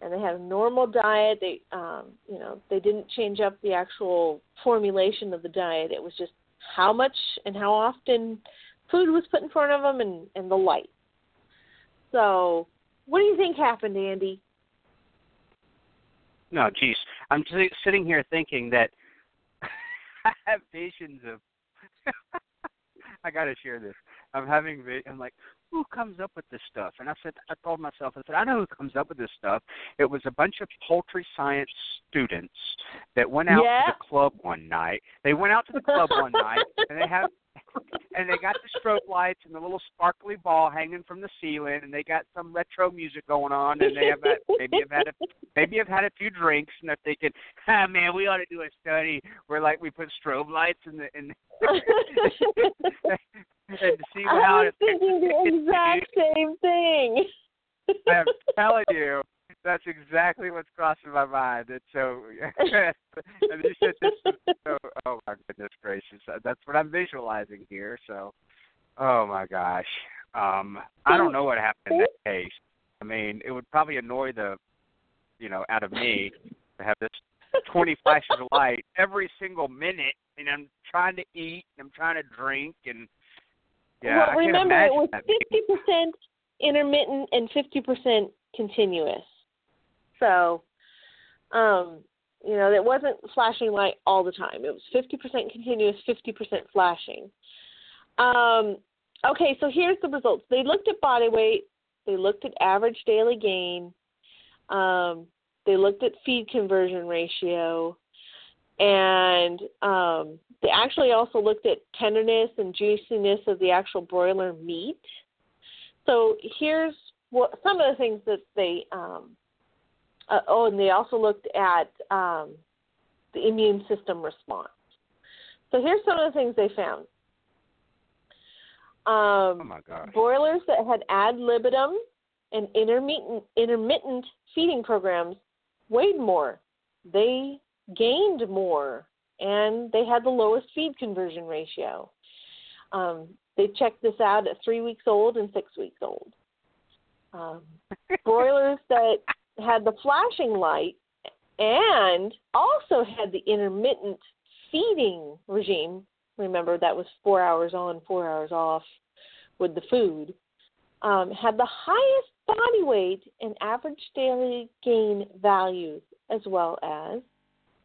and they had a normal diet. They, um, you know, they didn't change up the actual formulation of the diet. It was just how much and how often food was put in front of them, and and the light. So, what do you think happened, Andy? No, geez, I'm si- sitting here thinking that I have visions of. I got to share this. I'm having. vi- I'm like, who comes up with this stuff? And I said, I told myself, I said, I know who comes up with this stuff. It was a bunch of poultry science students that went out Yeah. to the club one night. They went out to the club one night, and they have and they got the strobe lights and the little sparkly ball hanging from the ceiling, and they got some retro music going on, and they have had, maybe have had a maybe have had a few drinks, and they're thinking, ah man, we ought to do a study where like we put strobe lights in the in and to see I was thinking the exact same thing. I'm telling you, that's exactly what's crossing my mind. And so, and you said this. So, oh my goodness gracious, that's what I'm visualizing here. So, oh my gosh, um, I don't know what happened in that case. I mean, it would probably annoy the, you know, out of me to have this 20 flashes of light every single minute, and I'm trying to eat, and I'm trying to drink, and yeah, well, I can't remember it was fifty percent intermittent and fifty percent continuous. So, um, you know, it wasn't flashing light all the time. It was fifty percent continuous, fifty percent flashing. Um, okay, so here's the results. They looked at body weight. They looked at average daily gain. Um, they looked at feed conversion ratio, and um, they actually also looked at tenderness and juiciness of the actual broiler meat. So here's what some of the things that they. Um, uh, oh, and they also looked at um, the immune system response. So here's some of the things they found. Um, Oh my gosh. broilers that had ad libitum and intermittent intermittent feeding programs weighed more. They gained more, and they had the lowest feed conversion ratio. Um, they checked this out at three weeks old and six weeks old. Um, broilers that had the flashing light and also had the intermittent feeding regime. Remember, that was four hours on, four hours off with the food. Um, had the highest body weight and average daily gain values, as well as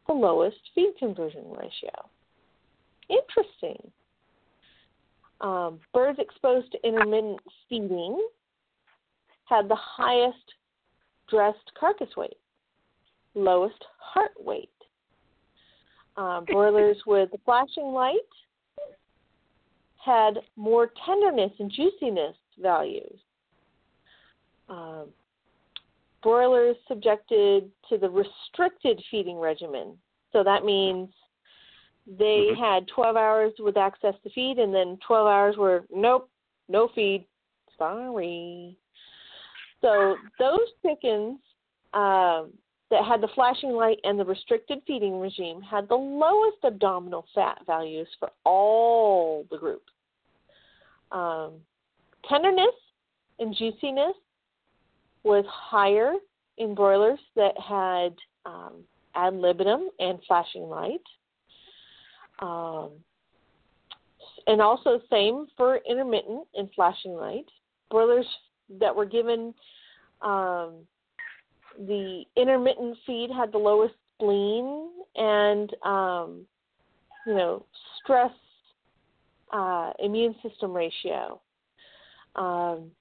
the lowest feed conversion ratio. Interesting. Um, birds exposed to intermittent feeding had the highest dressed carcass weight, lowest heart weight. Uh, broilers with flashing light had more tenderness and juiciness values. Um, broilers subjected to the restricted feeding regimen. So that means they Mhm. had 12 hours with access to feed, and then 12 hours were nope, no feed. Sorry. So those chickens um, that had the flashing light and the restricted feeding regime had the lowest abdominal fat values for all the groups. Um, tenderness and juiciness was higher in broilers that had um, ad libitum and flashing light. Um, and also same for intermittent and flashing light. Broilers that were given um, the intermittent feed had the lowest spleen and um, you know stress uh, immune system ratio. Um,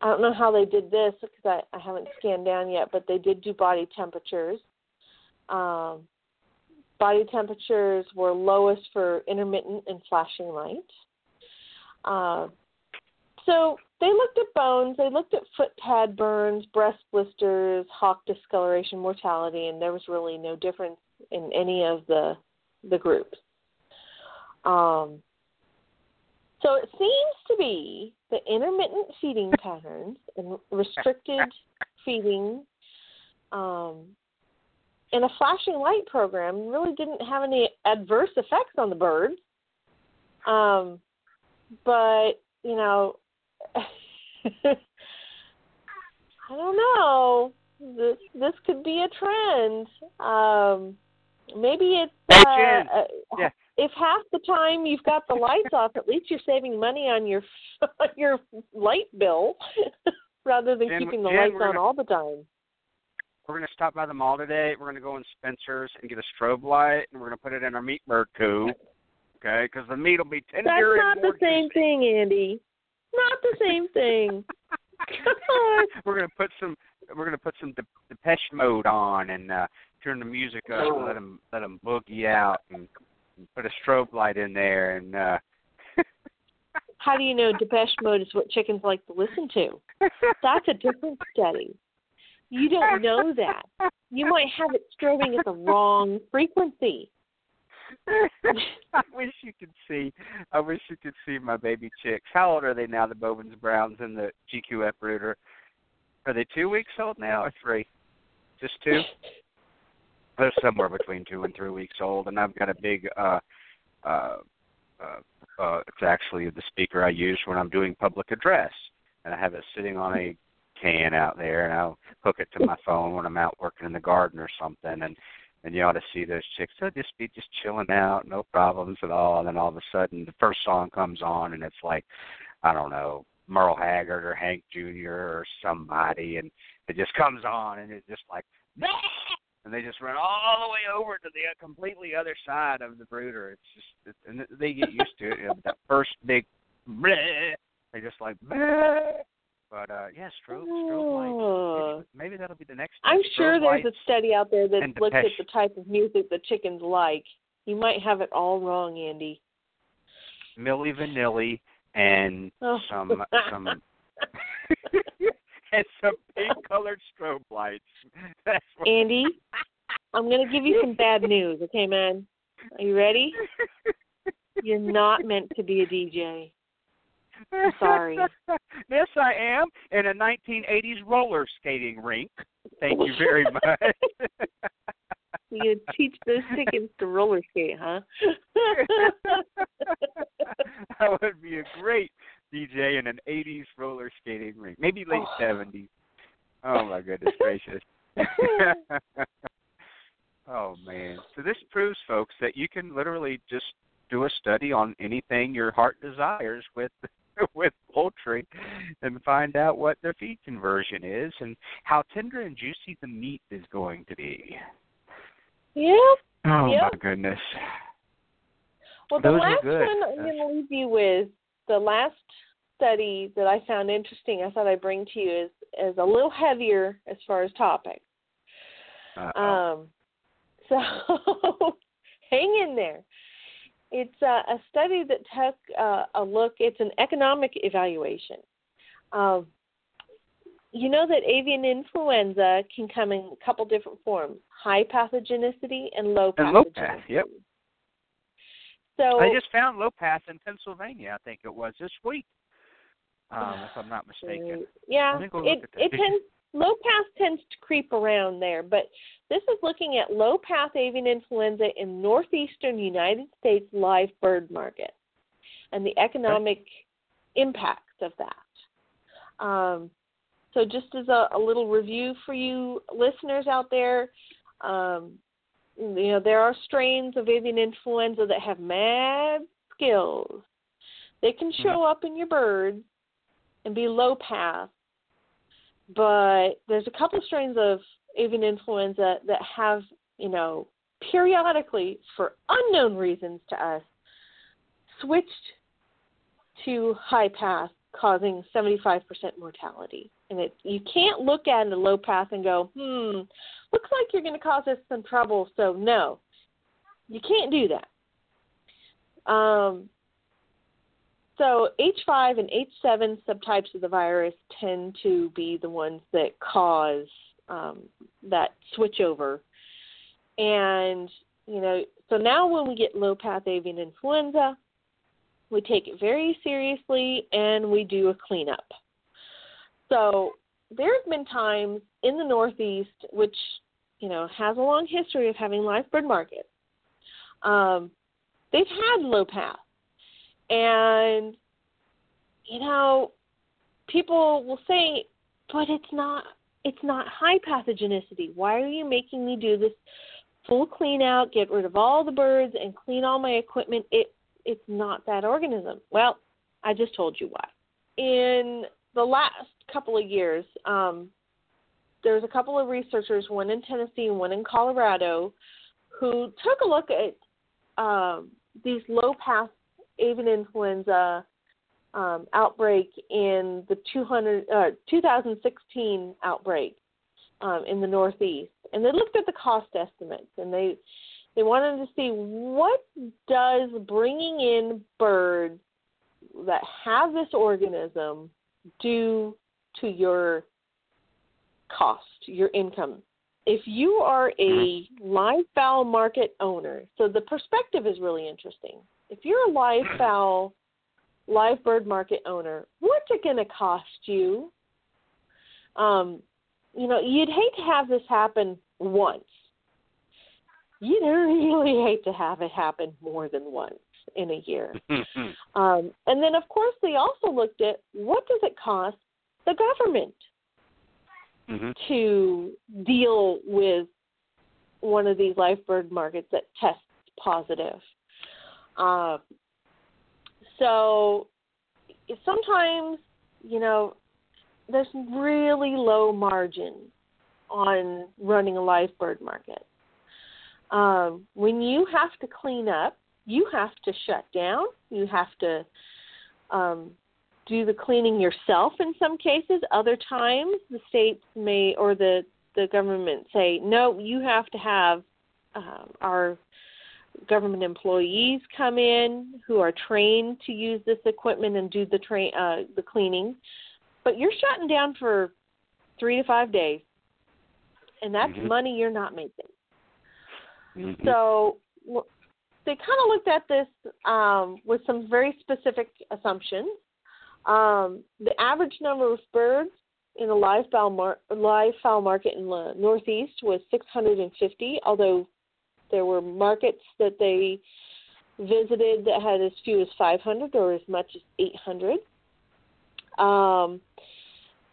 I don't know how they did this because I, I haven't scanned down yet, but they did do body temperatures. Um, body temperatures were lowest for intermittent and flashing light. Uh, so they looked at bones, they looked at foot pad burns, breast blisters, hock discoloration, mortality, and there was really no difference in any of the the groups. Um, so it seems to be the intermittent feeding patterns and restricted feeding um, and a flashing light program really didn't have any adverse effects on the birds. Um, but, you know, I don't know. This this could be a trend. Um, maybe it's uh, uh, Yeah. if half the time you've got the lights off, at least you're saving money on your on your light bill rather than Jen, keeping the Jen, lights on gonna- all the time. We're gonna stop by the mall today. We're gonna go in Spencer's and get a strobe light, and we're gonna put it in our meat bird coop. Okay, because the meat will be tender That's not the same juicy. thing, Andy. Not the same thing. We're gonna put some. We're gonna put some De- Depeche Mode on and uh turn the music up and let them let them boogie out and, and put a strobe light in there and. uh How do you know Depeche Mode is what chickens like to listen to? That's a different study. You don't know that. You might have it strobing at the wrong frequency. I wish you could see. I wish you could see my baby chicks. How old are they now? The Bovans Browns and the GQ Uprooter. Are they two weeks old now or three? Just two. They're somewhere between two and three weeks old, and I've got a big. uh uh uh, uh It's actually the speaker I use when I'm doing public address, and I have it sitting on a can out there, and I'll hook it to my phone when I'm out working in the garden or something, and and you ought to see those chicks. They'll just be just chilling out, no problems at all. And then all of a sudden, the first song comes on, and it's like, I don't know, Merle Haggard or Hank Jr. or somebody, and it just comes on, and it's just like, and they just run all the way over to the uh, completely other side of the brooder. It's just, and they get used to it. You know, that first big, bleh, they just like, "Bah!" But uh, yeah, strobe, strobe lights. Maybe, maybe that'll be the next. I'm sure there's a study out there that looks at the type of music the chickens like. You might have it all wrong, Andy. Milli Vanilli and Oh. some some and some pink colored strobe lights. That's what Andy, I'm going to give you some bad news, okay, man? Are you ready? You're not meant to be a DJ. I'm sorry. yes, I am in a 1980s roller skating rink. Thank you very much. You teach those chickens to roller skate, huh? that would be a great DJ in an 80s roller skating rink, maybe late Oh. 70s. Oh my goodness gracious. oh man. So this proves folks that you can literally just do a study on anything your heart desires with with poultry and find out what their feed conversion is and how tender and juicy the meat is going to be. yeah. Oh Yep. my goodness. Well, the Those are last good. one I'm going to leave you with, the last study that I found interesting, I thought I'd bring to you is is a little heavier as far as topic. Uh-oh. Um, so hang in there. It's uh, a study that took uh, a look. It's an economic evaluation. Um, you know that avian influenza can come in a couple different forms: high pathogenicity and low and low path. Yep. So I just found low path in Pennsylvania. I think it was this week, um, if I'm not mistaken. Yeah, Let me go it look at that. it tends low path tends to creep around there, but this is looking at low path avian influenza in northeastern United States live bird market and the economic impact of that. Um, so, just as a, a little review for you listeners out there, um, you know there are strains of avian influenza that have mad skills. They can show up in your birds and be low path, but there's a couple strains of avian influenza that have, you know, periodically, for unknown reasons to us, switched to high path, causing 75% mortality. And it, you can't look at a low path and go, hmm, looks like you're going to cause us some trouble, so no. You can't do that. Um, so H5 and H7 subtypes of the virus tend to be the ones that cause um, that switchover. And, you know, so now when we get low path avian influenza, we take it very seriously and we do a cleanup. So there have been times in the Northeast, which, you know, has a long history of having live bird markets. Um, they've had low path. And, you know, people will say, but it's not it's not high pathogenicity. Why are you making me do this full clean out, get rid of all the birds and clean all my equipment? It it's not that organism. Well, I just told you why. In the last couple of years, um, there's a couple of researchers, one in Tennessee and one in Colorado, who took a look at um, these low path avian influenza um, outbreak in the 200, uh, 2016 outbreak um, in the Northeast, and they looked at the cost estimates, and they they wanted to see what does bringing in birds that have this organism do to your cost, your income. If you are a live fowl market owner, so the perspective is really interesting. If you're a live fowl live bird market owner, what's it going to cost you? Um, you know, you'd hate to have this happen once. You'd really hate to have it happen more than once in a year. um, and then, of course, they also looked at what does it cost the government mm-hmm. to deal with one of these live bird markets that tests positive. Uh, so sometimes, you know, there's really low margin on running a live bird market. Um, when you have to clean up, you have to shut down. You have to um, do the cleaning yourself in some cases. Other times, the states may or the the government say, no, you have to have uh, our government employees come in who are trained to use this equipment and do the train uh, the cleaning, but you're shutting down for three to five days, and that's mm-hmm. money you're not making. Mm-hmm. So they kind of looked at this um, with some very specific assumptions. Um, the average number of birds in the live fowl, mar- live fowl market in the Northeast was 650, although there were markets that they visited that had as few as 500 or as much as 800. Um,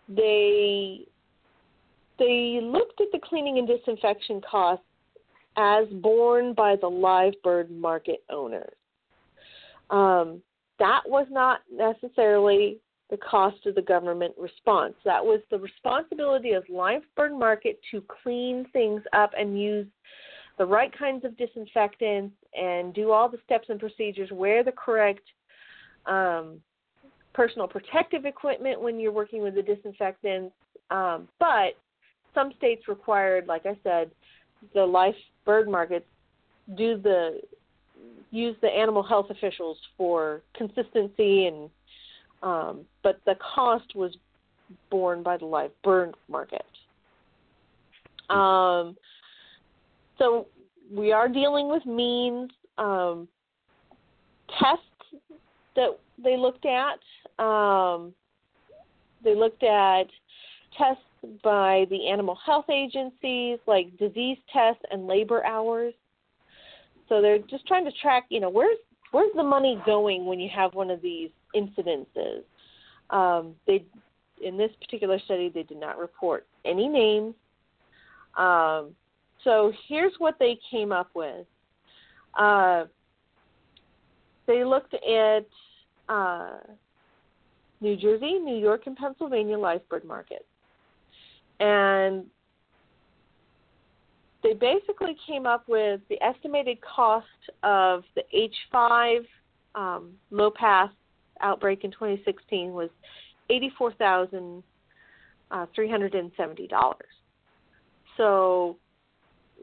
they they looked at the cleaning and disinfection costs as borne by the live bird market owners. Um, that was not necessarily the cost of the government response. That was the responsibility of live bird market to clean things up and use the right kinds of disinfectants and do all the steps and procedures, wear the correct um, personal protective equipment when you're working with the disinfectants. Um, but some states required, like I said, the live bird markets do the use the animal health officials for consistency and um, but the cost was borne by the live bird market. Um, so we are dealing with means. Um, tests that they looked at. Um, they looked at tests by the animal health agencies, like disease tests and labor hours. So they're just trying to track, you know, where's where's the money going when you have one of these incidences. Um, they, in this particular study, they did not report any names. Um, so here's what they came up with. Uh, they looked at uh, New Jersey, New York, and Pennsylvania live bird markets. And they basically came up with the estimated cost of the H5 um, low path outbreak in 2016 was $84,370. Uh, so,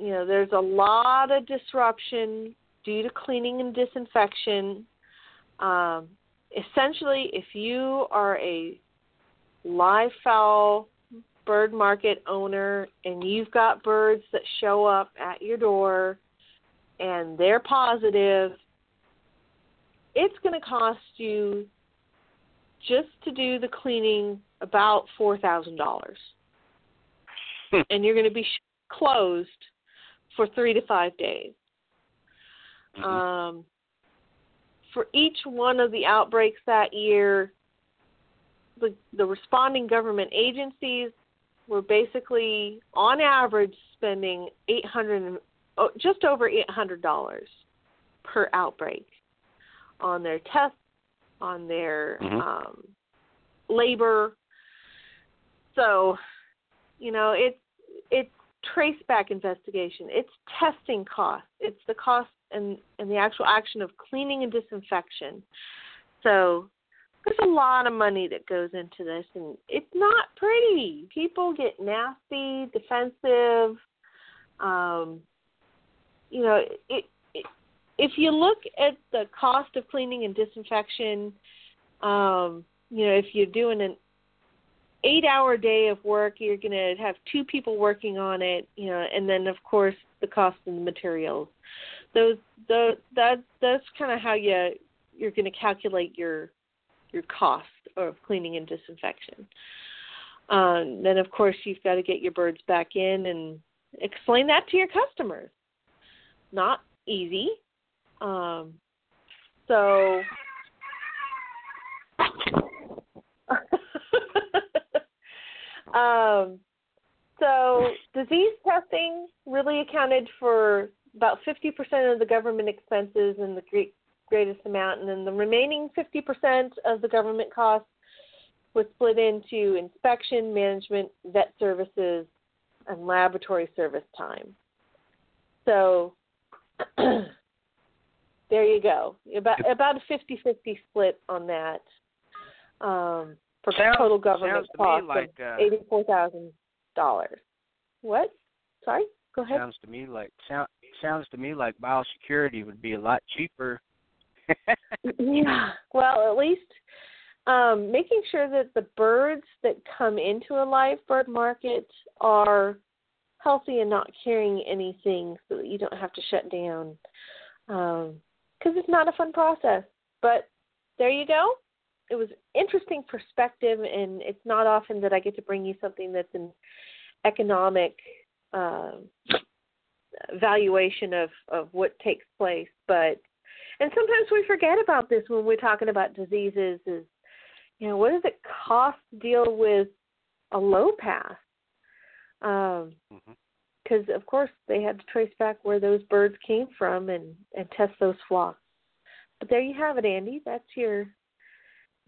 you know, there's a lot of disruption due to cleaning and disinfection. Um, essentially, if you are a live fowl bird market owner and you've got birds that show up at your door and they're positive, it's going to cost you just to do the cleaning about $4,000. Hmm. and you're going to be closed for 3 to 5 days. Mhm. Um, for each one of the outbreaks that year, the, the responding government agencies were basically, on average, spending eight hundred, oh, just over eight hundred dollars per outbreak on their tests, on their Mhm. um, labor. So, you know, it's it's traceback investigation. It's testing costs. It's the cost and and the actual action of cleaning and disinfection. So there's a lot of money that goes into this and it's not pretty people get nasty defensive um you know it, it if you look at the cost of cleaning and disinfection um you know if you're doing an eight hour day of work you're going to have two people working on it you know and then of course the cost of the materials those the that that's kind of how you you're going to calculate your your cost of cleaning and disinfection. Um, then, of course, you've got to get your birds back in and explain that to your customers. Not easy. Um, so, um, so disease testing really accounted for about 50% of the government expenses and the great greatest amount, and then the remaining 50% of the government costs was split into inspection, management, vet services, and laboratory service time. So there you go. About about a 50-50 split on that um, for Sounds- total government cost like, of uh, eighty-four thousand dollars. What? Sorry. Go ahead. Sounds to me like sound, sounds to me like biosecurity would be a lot cheaper. yeah. Well, at least um, making sure that the birds that come into a live bird market are healthy and not carrying anything so that you don't have to shut down. Because it's not a fun process. But there you go. It was interesting perspective, and it's not often that I get to bring you something that's an economic uh, valuation of, of what takes place. But and sometimes we forget about this when we're talking about diseases is you know what does it cost to deal with a low path um Mhm. because of course they had to trace back where those birds came from and and test those flocks but there you have it andy that's your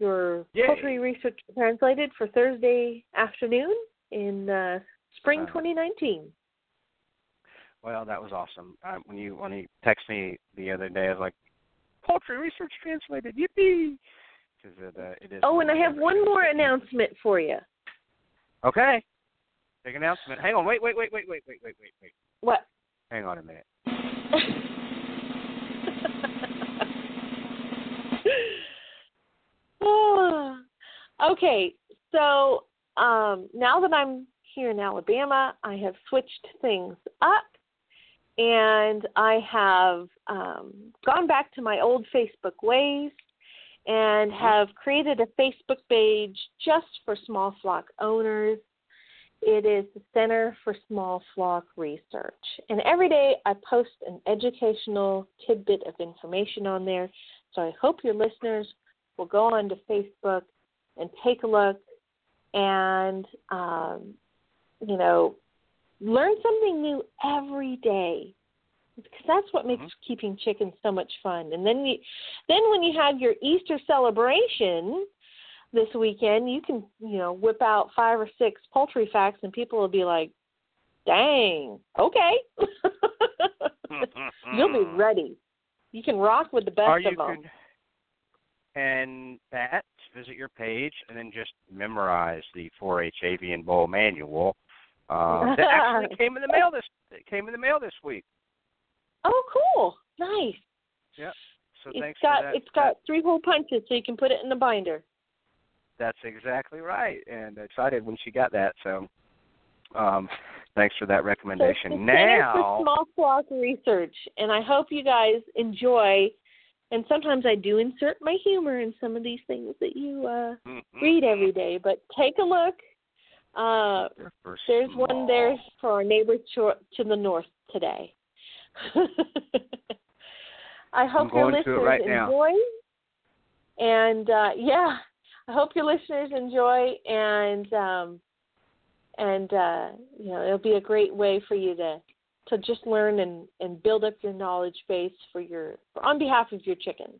your Yay. poultry research translated for thursday afternoon in uh spring Uh, 2019 Well, that was awesome. Uh, when you when you text me the other day, I was like, "Poultry research translated, yippee!" Because it, uh, it is. oh and i have one more announcement for you Okay. Big announcement. Hang on. Wait. Wait. Wait. Wait. Wait. Wait. Wait. Wait. Wait. what Hang on a minute. Okay, so um, now that I'm here in Alabama, I have switched things up, and I have um, gone back to my old Facebook ways and have created a Facebook page just for small flock owners. It is the Center for Small Flock Research. And every day I post an educational tidbit of information on there. So I hope your listeners will go on to Facebook and take a look and, um, you know, learn something new every day because that's what makes Mhm. keeping chickens so much fun. And then you, then when you have your Easter celebration this weekend, you can you know whip out five or six poultry facts, and people will be like, "Dang, okay." You'll be ready. You can rock with the best of them. And that visit your page and then just memorize the 4-H Avian Bowl manual. Um, that actually came in the mail this came in the mail this week. Oh, cool! Nice. Yep. So it's thanks got for that. it's got three hole punches, so you can put it in the binder. That's exactly right, and excited when she got that. So, um, thanks for that So recommendation. Center now, for Small Flock Research, and I hope you guys enjoy. And sometimes I do insert my humor in some of these things that you uh, Mhm. read every day. But take a look. Uh, there's one there for our neighbor to, to the north today. I hope your going to it listeners right now. enjoy. And uh, yeah, I hope your listeners enjoy and um, and uh, you know it'll be a great way for you to to just learn and and build up your knowledge base for your on behalf of your chickens.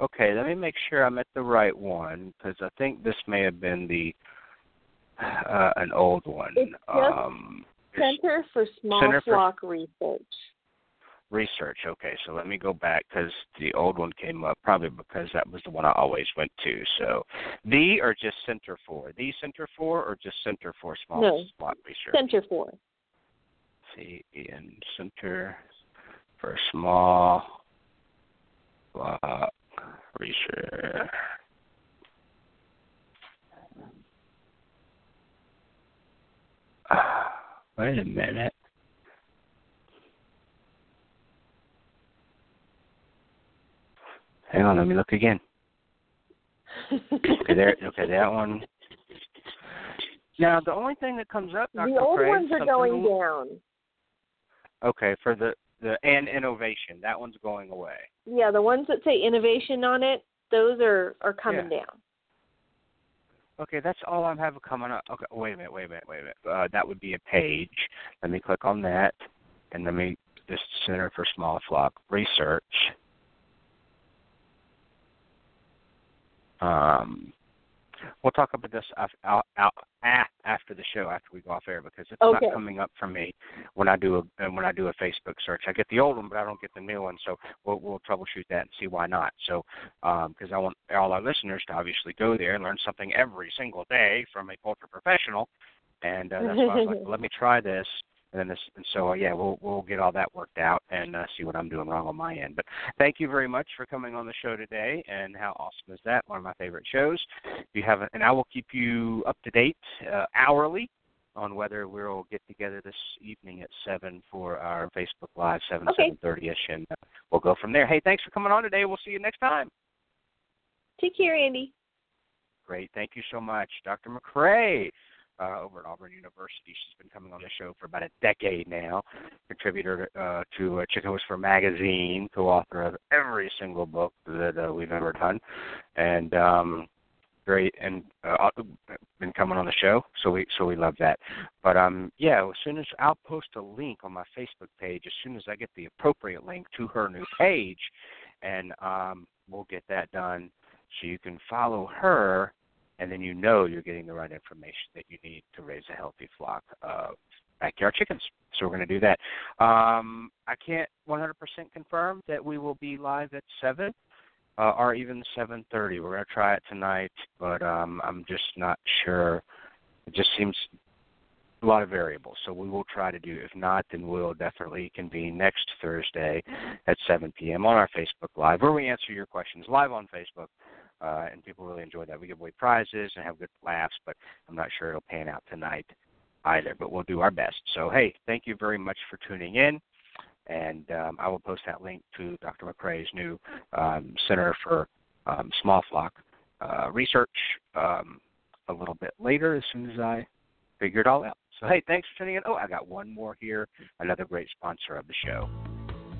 Okay, let me make sure I'm at the right one because I think this may have been the uh, an old one. It's um, Center for Small Center for- Flock Research. research. Okay, so let me go back because the old one came up probably because that was the one I always went to. So the or just Center for the Center for or just Center for Small No. Flock Research. Center for. See in Center for a Small Flock Research. Wait a minute. Hang on, let me look again. Okay, there. Okay, that one. Now, the only thing that comes up, Dr. the old Craig, ones are going down. Okay, for the the and innovation, that one's going away. Yeah, the ones that say innovation on it, those are are coming down. Okay, that's all I'm having coming up. Okay, wait a minute, wait a minute, wait a minute. Uh, that would be a page. Let me click on that, and let me this Center for Small Flock Research. Um, we'll talk about this out, out, after the show, after we go off air, because it's Okay. not coming up for me when I do a when I do a Facebook search. I get the old one, but I don't get the new one. So we'll we'll troubleshoot that and see why not. So because I want all our listeners to obviously go there and learn something every single day from a poultry professional, and uh, that's why I was like, let me try this. And then this, and so uh, yeah, we'll we'll get all that worked out and uh, see what I'm doing wrong on my end. But thank you very much for coming on the show today. And how awesome is that? One of my favorite shows. You have, a, and I will keep you up to date uh, hourly on whether we'll get together this evening at seven for our Facebook Live, seven Okay. seven thirty ish, and uh, we'll go from there. Hey, thanks for coming on today. We'll see you next time. Take care, Andy. Great. Thank you so much, Dr. McCrea. Uh, over at Auburn University. She's been coming on the show for about a decade now. Contributor uh, to uh, Chicken Whisperer magazine, co-author of every single book that uh, we've ever done, and um, great and uh, been coming on the show. So we so we love that. But um, yeah, as soon as I'll post a link on my Facebook page, as soon as I get the appropriate link to her new page, and um, we'll get that done so you can follow her and then you know you're getting the right information that you need to raise a healthy flock of backyard chickens. So we're going to do that. Um, I can't 100% confirm that we will be live at seven uh, or even 7:30. We're going to try it tonight, but um, I'm just not sure. It just seems a lot of variables. So we will try to do. If not, then we'll definitely convene next Thursday at 7 p.m. on our Facebook Live, where we answer your questions live on Facebook uh, and people really enjoy that. We give away prizes and have good laughs, but I'm not sure it'll pan out tonight either, but we'll do our best. So, hey, thank you very much for tuning in. And um, I will post that link to Dr. McCrea's new um, Center for um, Small Flock uh, Research um, a little bit later as soon as I figure it all out. So, hey, thanks for tuning in. Oh, I got one more here, another great sponsor of the show.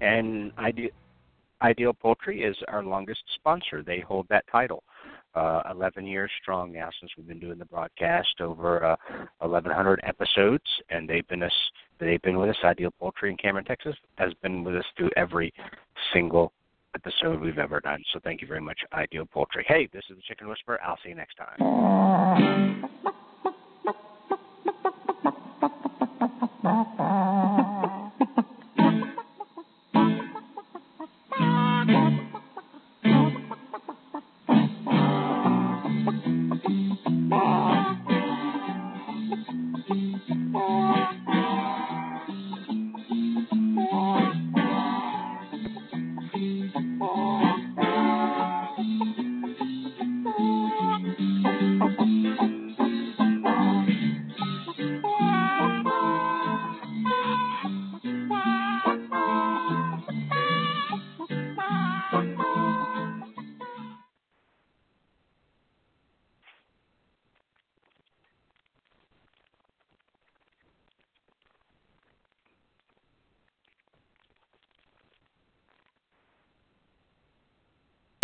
And Ideal, Ideal Poultry is our longest sponsor. They hold that title. Uh, 11 years strong now since we've been doing the broadcast, over uh, 1,100 episodes, and they've been us. They've been with us. Ideal Poultry in Cameron, Texas, has been with us through every single episode we've ever done. So thank you very much, Ideal Poultry. Hey, this is the Chicken Whisperer. I'll see you next time.